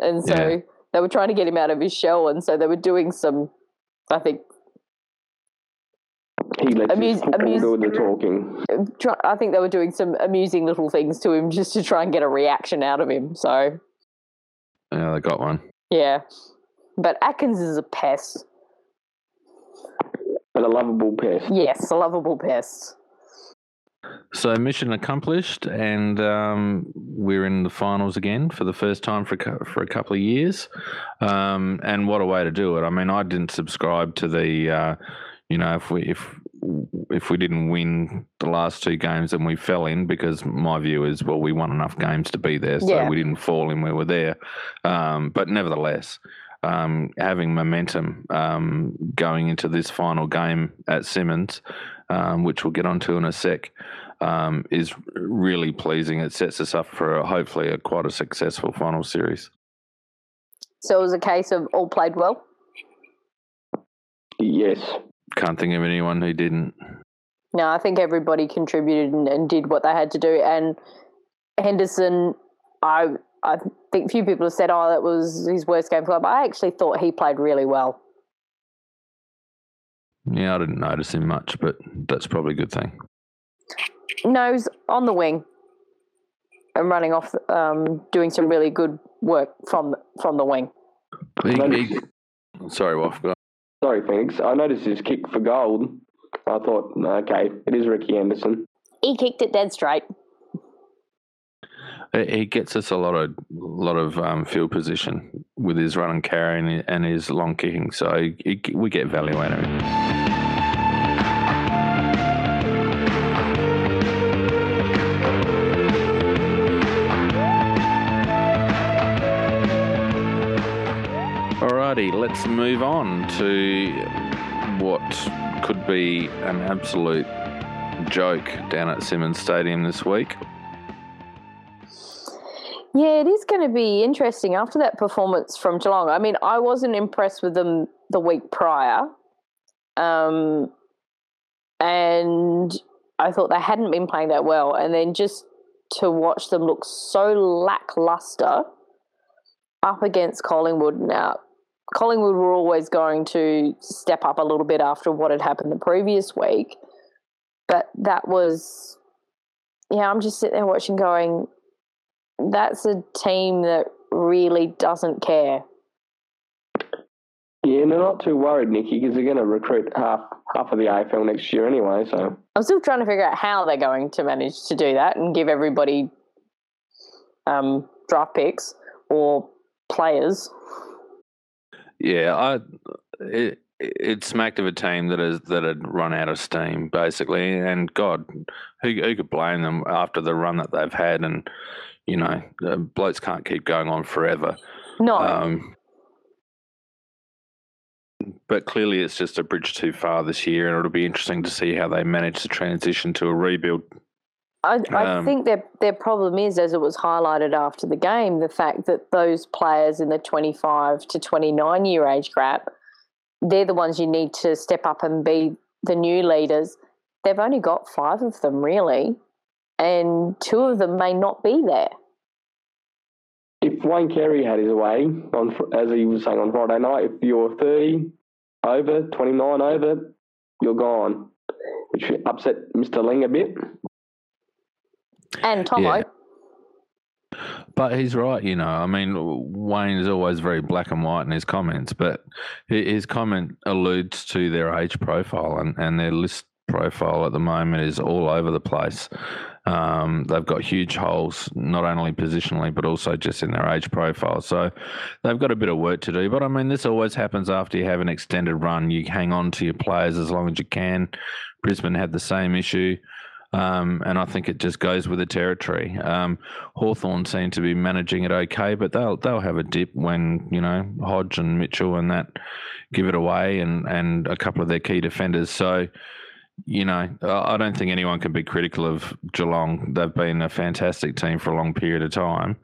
And so Yeah. they were trying to get him out of his shell. And so they were doing some, I think, He lets Amuse- his amuse- do the talking. try, I think they were doing some amusing little things to him just to try and get a reaction out of him. So, Yeah, they got one. yeah. But Atkins is a pest. But a lovable pest. Yes, a lovable pest. So mission accomplished, and um, we're in the finals again for the first time for a, for a couple of years. Um, and what a way to do it! I mean, I didn't subscribe to the, uh, you know, if we if if we didn't win the last two games, then we fell in because my view is, well, we won enough games to be there, so Yeah. we didn't fall in. We were there, um, but nevertheless. Um, having momentum um, going into this final game at Simonds, um, which we'll get onto in a sec, um, is really pleasing. It sets us up for a, hopefully a quite a successful final series. So it was a case of all played well. Yes. Can't think of anyone who didn't. No, I think everybody contributed and, and did what they had to do. And Henderson, I I think few people have said, "Oh, that was his worst game for club." I actually thought he played really well. Yeah, I didn't notice him much, but that's probably a good thing. Nose on the wing and running off, um, doing some really good work from from the wing. He- he- sorry, Wolf. go. Sorry, Phoenix. I noticed his kick for gold. I thought, okay, it is Ricky Henderson. He kicked it dead straight. He he gets us a lot of lot of um, field position with his run and carry and, and his long kicking, so he, he, we get value out of him. Let's move on to what could be an absolute joke down at Simonds Stadium this week. Yeah, it is going to be interesting after that performance from Geelong. I mean, I wasn't impressed with them the week prior. Um, and I thought they hadn't been playing that well. And then just to watch them look so lackluster up against Collingwood. Now, Collingwood were always going to step up a little bit after what had happened the previous week. But that was, yeah, I'm just sitting there watching going, that's a team that really doesn't care. Yeah, and they're not too worried, Nikki, because they're going to recruit half half of the AFL next year anyway. So I'm still trying to figure out how they're going to manage to do that and give everybody um, draft picks or players. Yeah, I it, it smacked of a team that is that had run out of steam basically, and God, who who could blame them after the run that they've had? And you know, the blokes can't keep going on forever. No, Um, but clearly, it's just a bridge too far this year, and it'll be interesting to see how they manage to transition to a rebuild. I, I um, think their their problem is, as it was highlighted after the game, the fact that those players in the 25 to 29 year age gap, they're the ones you need to step up and be the new leaders. They've only got five of them really, and two of them may not be there. if Wayne Carey had his way, on as he was saying on Friday night, if you're 30 over, 29 over, you're gone, which upset Mr. Ling a bit. And Tomo, Yeah. But he's right, you know. I mean, Wayne is always very black and white in his comments, but his comment alludes to their age profile, and, and their list profile at the moment is all over the place. Um, they've got huge holes, not only positionally, but also just in their age profile. So they've got a bit of work to do. But I mean, this always happens after you have an extended run. You hang on to your players as long as you can. Brisbane had the same issue. Um, and I think it just goes with the territory. Um, Hawthorn seem to be managing it okay, but they'll they'll have a dip when you know Hodge and Mitchell and that give it away, and and a couple of their key defenders. So, you know, I don't think anyone can be critical of Geelong. They've been a fantastic team for a long period of time,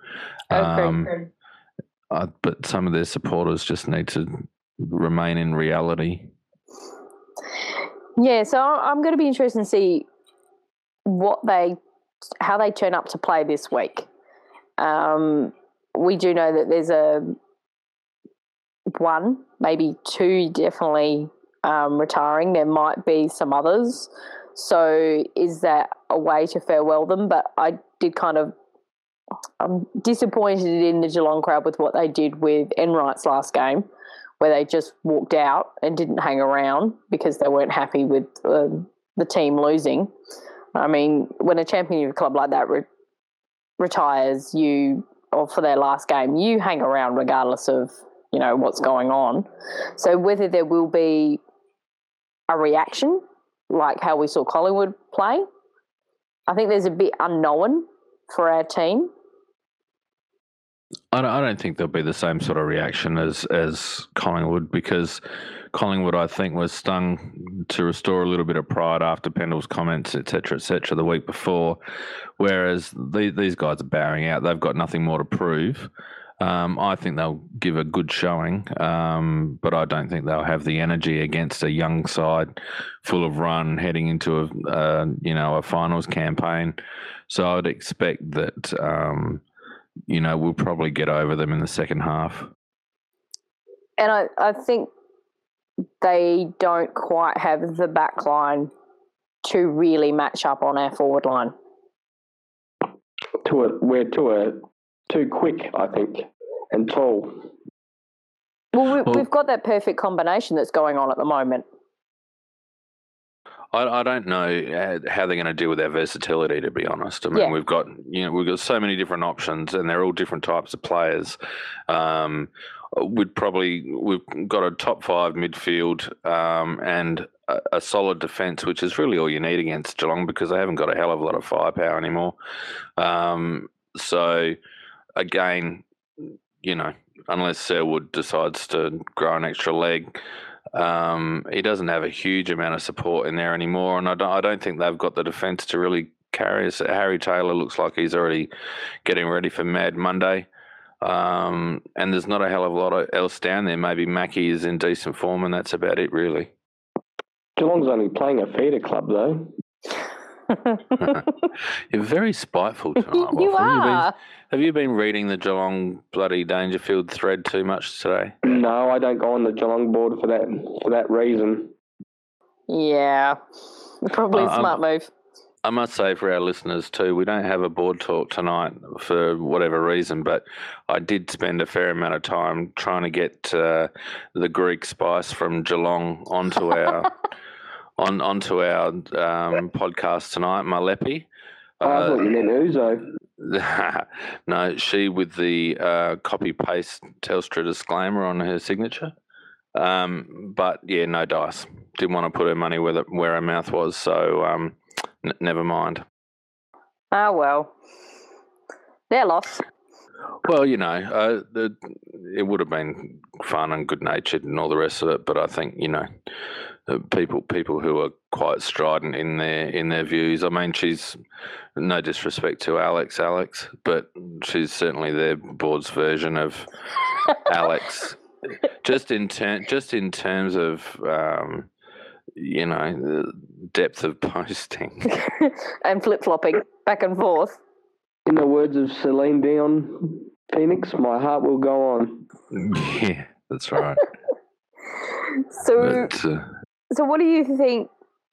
um, uh, but some of their supporters just need to remain in reality. Yeah, so I'm going to be interested to see what they, how they turn up to play this week. Um, we do know that there's a one, maybe two, definitely um, retiring. There might be some others. So is that a way to farewell them? But I did kind of. I'm disappointed in the Geelong crowd with what they did with Enright's last game where they just walked out and didn't hang around because they weren't happy with um, the team losing. I mean, when a champion of a club like that re- retires, you or for their last game, you hang around regardless of you know what's going on. So whether there will be a reaction like how we saw Collingwood play, I think there's a bit unknown for our team. I don't, I don't think there'll be the same sort of reaction as as Collingwood because Collingwood, I think, was stung to restore a little bit of pride after Pendle's comments, etc., etc., the week before. Whereas the, these guys are bowing out; they've got nothing more to prove. Um, I think they'll give a good showing, um, but I don't think they'll have the energy against a young side full of run heading into a you know a finals campaign. So I'd expect that. Um, you know, we'll probably get over them in the second half. And I, I think they don't quite have the back line to really match up on our forward line. To a, we're to a too quick, I think, and tall. Well, we, Well- we've got that perfect combination that's going on at the moment. I, I don't know uh, how they're going to deal with their versatility. To be honest, I mean, Yeah. we've got you know we've got so many different options, and they're all different types of players. Um, we'd probably we've got a top five midfield um, and a, a solid defence, which is really all you need against Geelong because they haven't got a hell of a lot of firepower anymore. Um, so again, you know, unless Selwood decides to grow an extra leg, um, he doesn't have a huge amount of support in there anymore, and I don't, I don't think they've got the defence to really carry us. Harry Taylor looks like he's already getting ready for Mad Monday. Um, and there's not a hell of a lot else down there. Maybe Mackie is in decent form, and that's about it, really. Geelong's only playing a feeder club, though. [laughs] You're very spiteful tonight. [laughs] you Waffle. You've been- are. have you been reading the Geelong bloody Dangerfield thread too much today? No, I don't go on the Geelong board for that for that reason. Yeah. Probably a Uh, um, smart move. I must say for our listeners too, we don't have a board talk tonight for whatever reason, but I did spend a fair amount of time trying to get uh, the Greek spice from Geelong onto our [laughs] on onto our um, podcast tonight, Malepi. Oh, I thought you meant Ouzo. [laughs] no, she with the uh, copy paste Telstra disclaimer on her signature. Um, but yeah, no dice. Didn't want to put her money where the, where her mouth was, so um, n- never mind. Ah, well. Their loss. Well, you know, uh, the, it would have been fun and good natured and all the rest of it, but I think you know, uh, people people who are quite strident in their in their views. I mean, she's no disrespect to Alex, Alex, but she's certainly their board's version of [laughs] Alex. Just in ter- just in terms of um, you know the depth of [laughs] posting. [laughs] and flip flopping back and forth. In the words of Celine Dion, Phoenix, my heart will go on. [laughs] yeah, that's right. So, But, uh, so what do you think?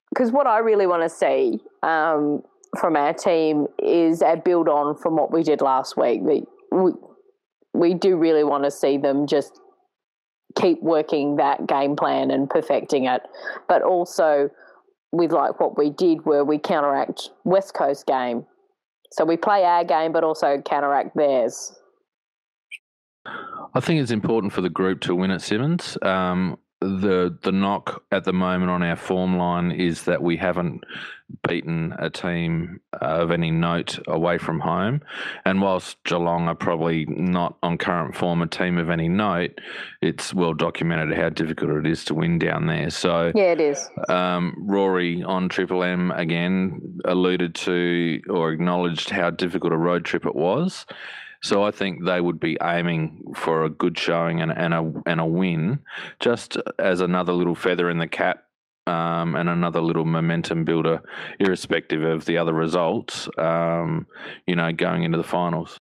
Because what I really want to see um, from our team is a build on from what we did last week. We, we, we do really want to see them just keep working that game plan and perfecting it, but also with like what we did where we counteract West Coast game. So we play our game, but also counteract theirs. I think it's important for the group to win at Simonds. Um, the the knock at the moment on our form line is that we haven't beaten a team of any note away from home. And whilst Geelong are probably not on current form a team of any note, it's well documented how difficult it is to win down there. So Yeah, it is. um, Rory on Triple M again alluded to or acknowledged how difficult a road trip it was. So I think they would be aiming for a good showing and, and a and a win, just as another little feather in the cap um, and another little momentum builder, irrespective of the other results. Um, you know, going into the finals.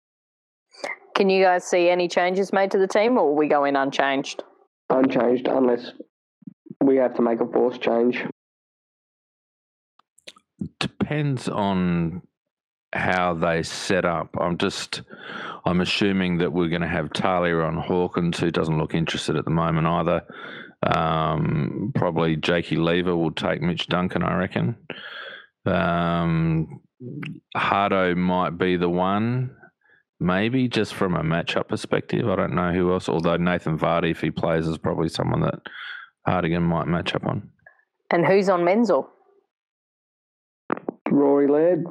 Can you guys see any changes made to the team, or will we go in unchanged? Unchanged, unless we have to make a force change. depends on how they set up. I'm just, I'm assuming that we're going to have Talia on Hawkins, who doesn't look interested at the moment either. Um, probably Jakey Lever will take Mitch Duncan, I reckon. Um, Hardo might be the one, maybe just from a matchup perspective. I don't know who else, although Nathan Vardy, if he plays, is probably someone that Hartigan might match up on. And who's on Menzel? Rory Laird,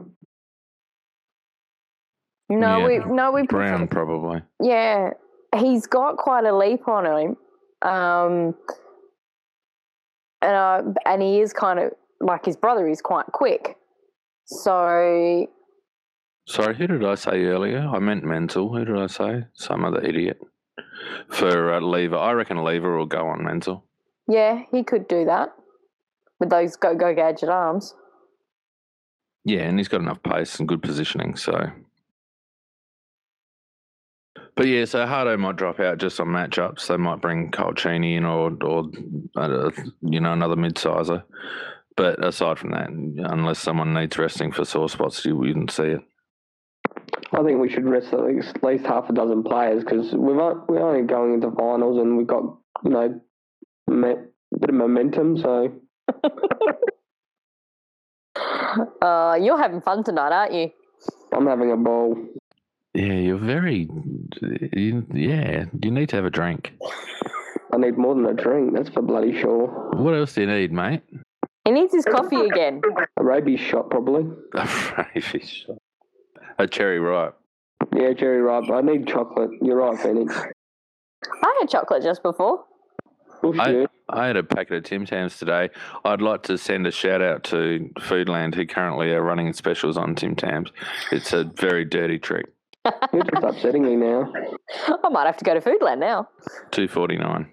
No, Yeah, we no we Brown, probably. Yeah, he's got quite a leap on him, um, and uh, and he is kind of like his brother. He's quite quick, so Sorry, who did I say earlier? I meant Menzel. Who did I say? Some other idiot. For uh, Lever. I reckon Lever will go on Menzel. yeah, he could do that with those go go gadget arms. Yeah, and he's got enough pace and good positioning, so. But yeah, so Hardo might drop out just on matchups. They might bring Cole Cheney in or, or uh, you know, another mid-sizer. But aside from that, unless someone needs resting for sore spots, you wouldn't see it. I think we should rest at least, at least half a dozen players because we've on- we're only going into finals and we've got you know me- bit of momentum. So [laughs] Uh, you're having fun tonight, aren't you? I'm having a ball. Yeah, you're very. You, yeah, you need to have a drink. I need more than a drink. That's for bloody sure. What else do you need, mate? He needs his coffee again. A rabies shot probably. [laughs] A rabies shot. A cherry ripe. Yeah, cherry right. I need chocolate. You're right, Phoenix. I had chocolate just before. Bullshit. I had a packet of Tim Tams today. I'd like to send a shout out to Foodland, who currently are running specials on Tim Tams. It's a very dirty trick. You're just upsetting me now. [laughs] I might have to go to Foodland now. Two forty nine.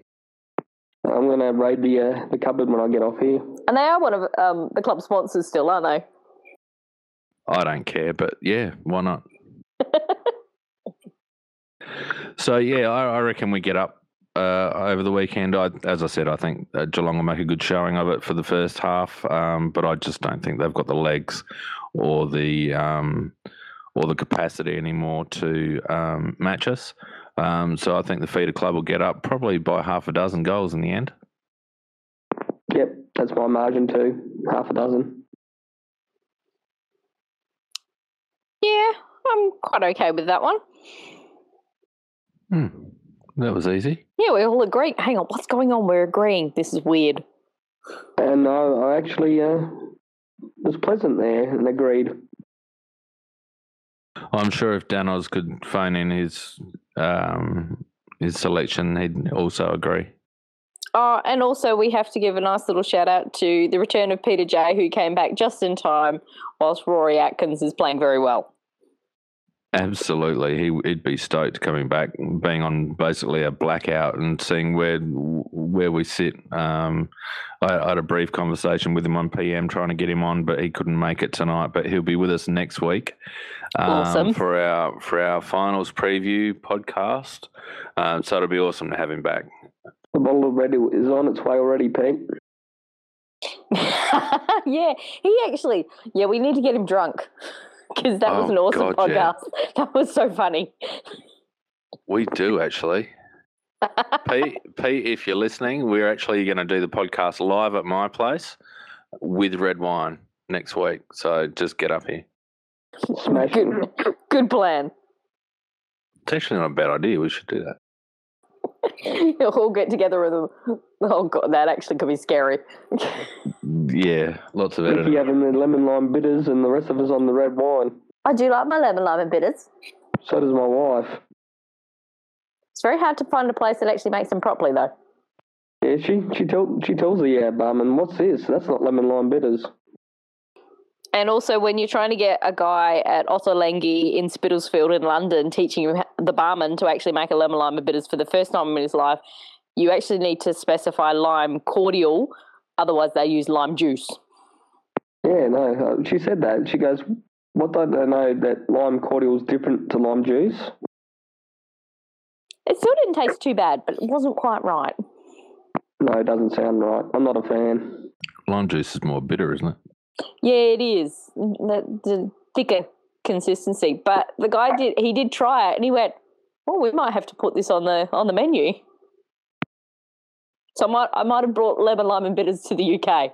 I'm going to raid the uh, the cupboard when I get off here. And they are one of um, the club sponsors still, aren't they? I don't care, but yeah, why not? [laughs] so yeah, I, I reckon we get up uh, over the weekend. I, as I said, I think uh, Geelong will make a good showing of it for the first half, um, but I just don't think they've got the legs or the um, or the capacity anymore to um, match us. Um, so I think the feeder club will get up probably by half a dozen goals in the end. Yep, that's my margin too. Half a dozen. Yeah, I'm quite okay with that one. Hmm. That was easy. Yeah, we all agree. Hang on, what's going on? We're agreeing. This is weird. And I, I actually uh, was pleasant there and agreed. I'm sure if Dan Danos could phone in his um, his selection, he'd also agree. Oh, and also we have to give a nice little shout out to the return of Peter J, who came back just in time, whilst Rory Atkins is playing very well. Absolutely, he, he'd be stoked coming back, being on basically a blackout and seeing where where we sit. Um, I, I had a brief conversation with him on PM, trying to get him on, but he couldn't make it tonight. But he'll be with us next week um, Awesome. for our for our finals preview podcast. Um, so it'll be awesome to have him back. The bottle already is on its way already, Pete. [laughs] yeah, he actually. Yeah, we need to get him drunk because that was Oh, an awesome God, yeah. podcast. [laughs] That was so funny. We do actually. [laughs] Pete, Pete, if you're listening, we're actually going to do the podcast live at my place with red wine next week. So just get up here. Smashing. Good, good plan. It's actually not a bad idea. We should do that. [laughs] We'll all get together with them. Oh god, that actually could be scary. Yeah, lots of Ricky editing. having the lemon lime bitters and the rest of us on the red wine. I do like my lemon lime and bitters. So does my wife. It's very hard to find a place that actually makes them properly, though. Yeah, she she told she tells the uh, barman, "What's this? That's not lemon lime bitters." And also, when you're trying to get a guy at Ottolenghi in Spitalsfield in London teaching him, the barman to actually make a lemon lime and bitters for the first time in his life, you actually need to specify lime cordial. Otherwise, they use lime juice. Yeah, no, uh, she said that. She goes, "What don't they know that lime cordial is different to lime juice?" It still didn't taste too bad, but it wasn't quite right. No, it doesn't sound right. I'm not a fan. Lime juice is more bitter, isn't it? Yeah, it is the, the thicker consistency. But the guy did he did try it, and he went, "Well, we might have to put this on the on the menu." So I might I might have brought lemon lime and bitters to the UK.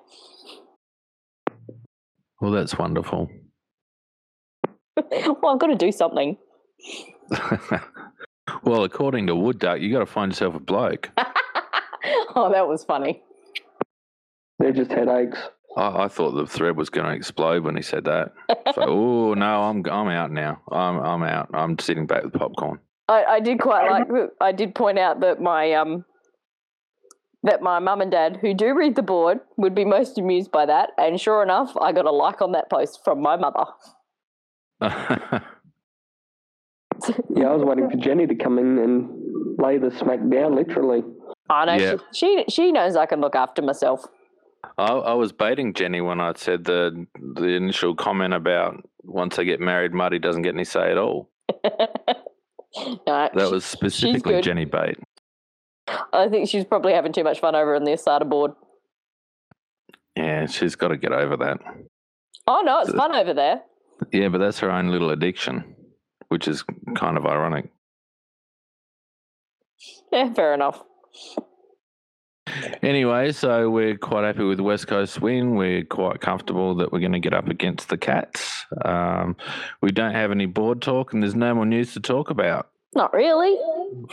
Well, that's wonderful. [laughs] well, I've got to do something. [laughs] well, according to Wood Duck, you got to find yourself a bloke. [laughs] oh, that was funny. They're just headaches. I, I thought the thread was going to explode when he said that. So, [laughs] oh no, I'm I'm out now. I'm I'm out. I'm sitting back with popcorn. I, I did quite like. I did point out that my um that my mum and dad, who do read the board, would be most amused by that. And sure enough, I got a like on that post from my mother. [laughs] Yeah, I was waiting for Jenny to come in and lay the smack down, literally. I know Yeah. she, she she knows I can look after myself. I, I was baiting Jenny when I said the the initial comment about once I get married, Marty doesn't get any say at all. [laughs] no, That was specifically. Jenny bait. I think she's probably having too much fun over in the Asada board. Yeah, she's got to get over that. Oh no, it's So- fun over there. Yeah, but that's her own little addiction, which is kind of ironic. Yeah, fair enough. Anyway, so we're quite happy with the West Coast win. We're quite comfortable that we're going to get up against the Cats. Um, we don't have any board talk, and there's no more news to talk about. Not really.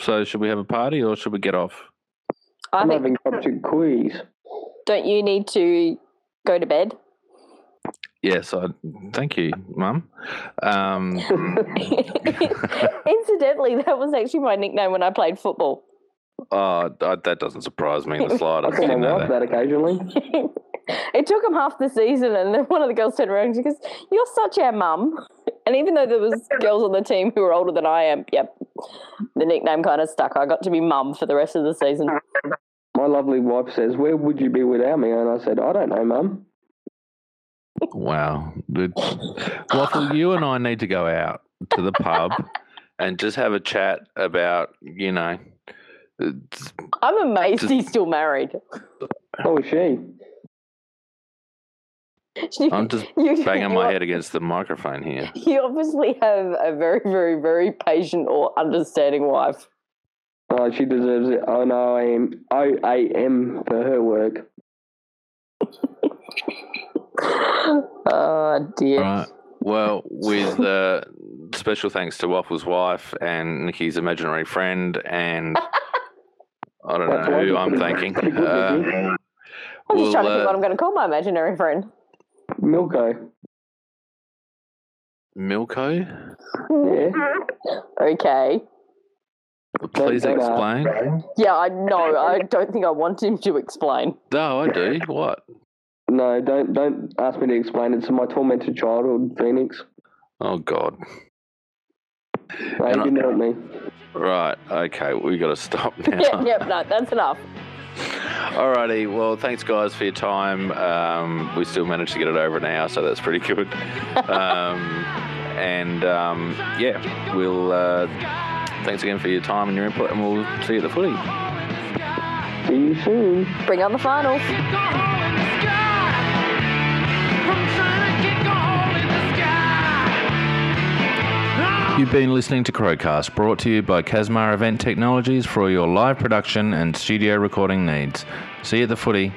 So, should we have a party or should we get off? I I'm think. having subject quiz. Don't you need to go to bed? Yes, I thank you, Mum. Um, [laughs] [laughs] Incidentally, that was actually my nickname when I played football. Oh, that uh, that doesn't surprise me in the [laughs] I slightest. call You my know wife that. that occasionally. [laughs] it took him half the season, and then one of the girls turned around and she goes, "You're such our mum." [laughs] And even though there was girls on the team who were older than I am, yep, the nickname kind of stuck. I got to be mum for the rest of the season. My lovely wife says, "Where would you be without me?" And I said, "I don't know, Mum." Wow. The- Waffle, you and I need to go out to the pub and just have a chat about, you know, it's- I'm amazed Just- he's still married. Oh, is she? I'm just [laughs] You- banging you my [laughs] head against the microphone here. You obviously have a very, very, very patient or understanding wife. Oh, she deserves it. Oh no, I am. I I am for her work. [laughs] Oh dear. Right. Well, with uh, special thanks to Waffle's wife and Nikki's imaginary friend, and I don't That's know who I'm put it- thanking. Uh, I'm we'll, just trying to think uh, what I'm going to call my imaginary friend. Milko. Milko, Yeah. Okay. please Don't- don't explain. Yeah, I know. I don't think I want him to explain. No, I do. What? No, don't don't ask me to explain. It's my tormented childhood, Phoenix. Oh God. And you I- me. Right. Okay. We got to stop [laughs] now. Yeah, yep, no, that's enough. Alrighty. Well, thanks guys for your time. Um, we still managed to get it over an hour, so that's pretty good. [laughs] Um, and um, yeah, we'll. Uh, thanks again for your time and your input, and we'll see you at the footy. See you soon. Bring on the finals. You've been listening to Crowcast, brought to you by Casmar Event Technologies for your live production and studio recording needs. See you at the footy.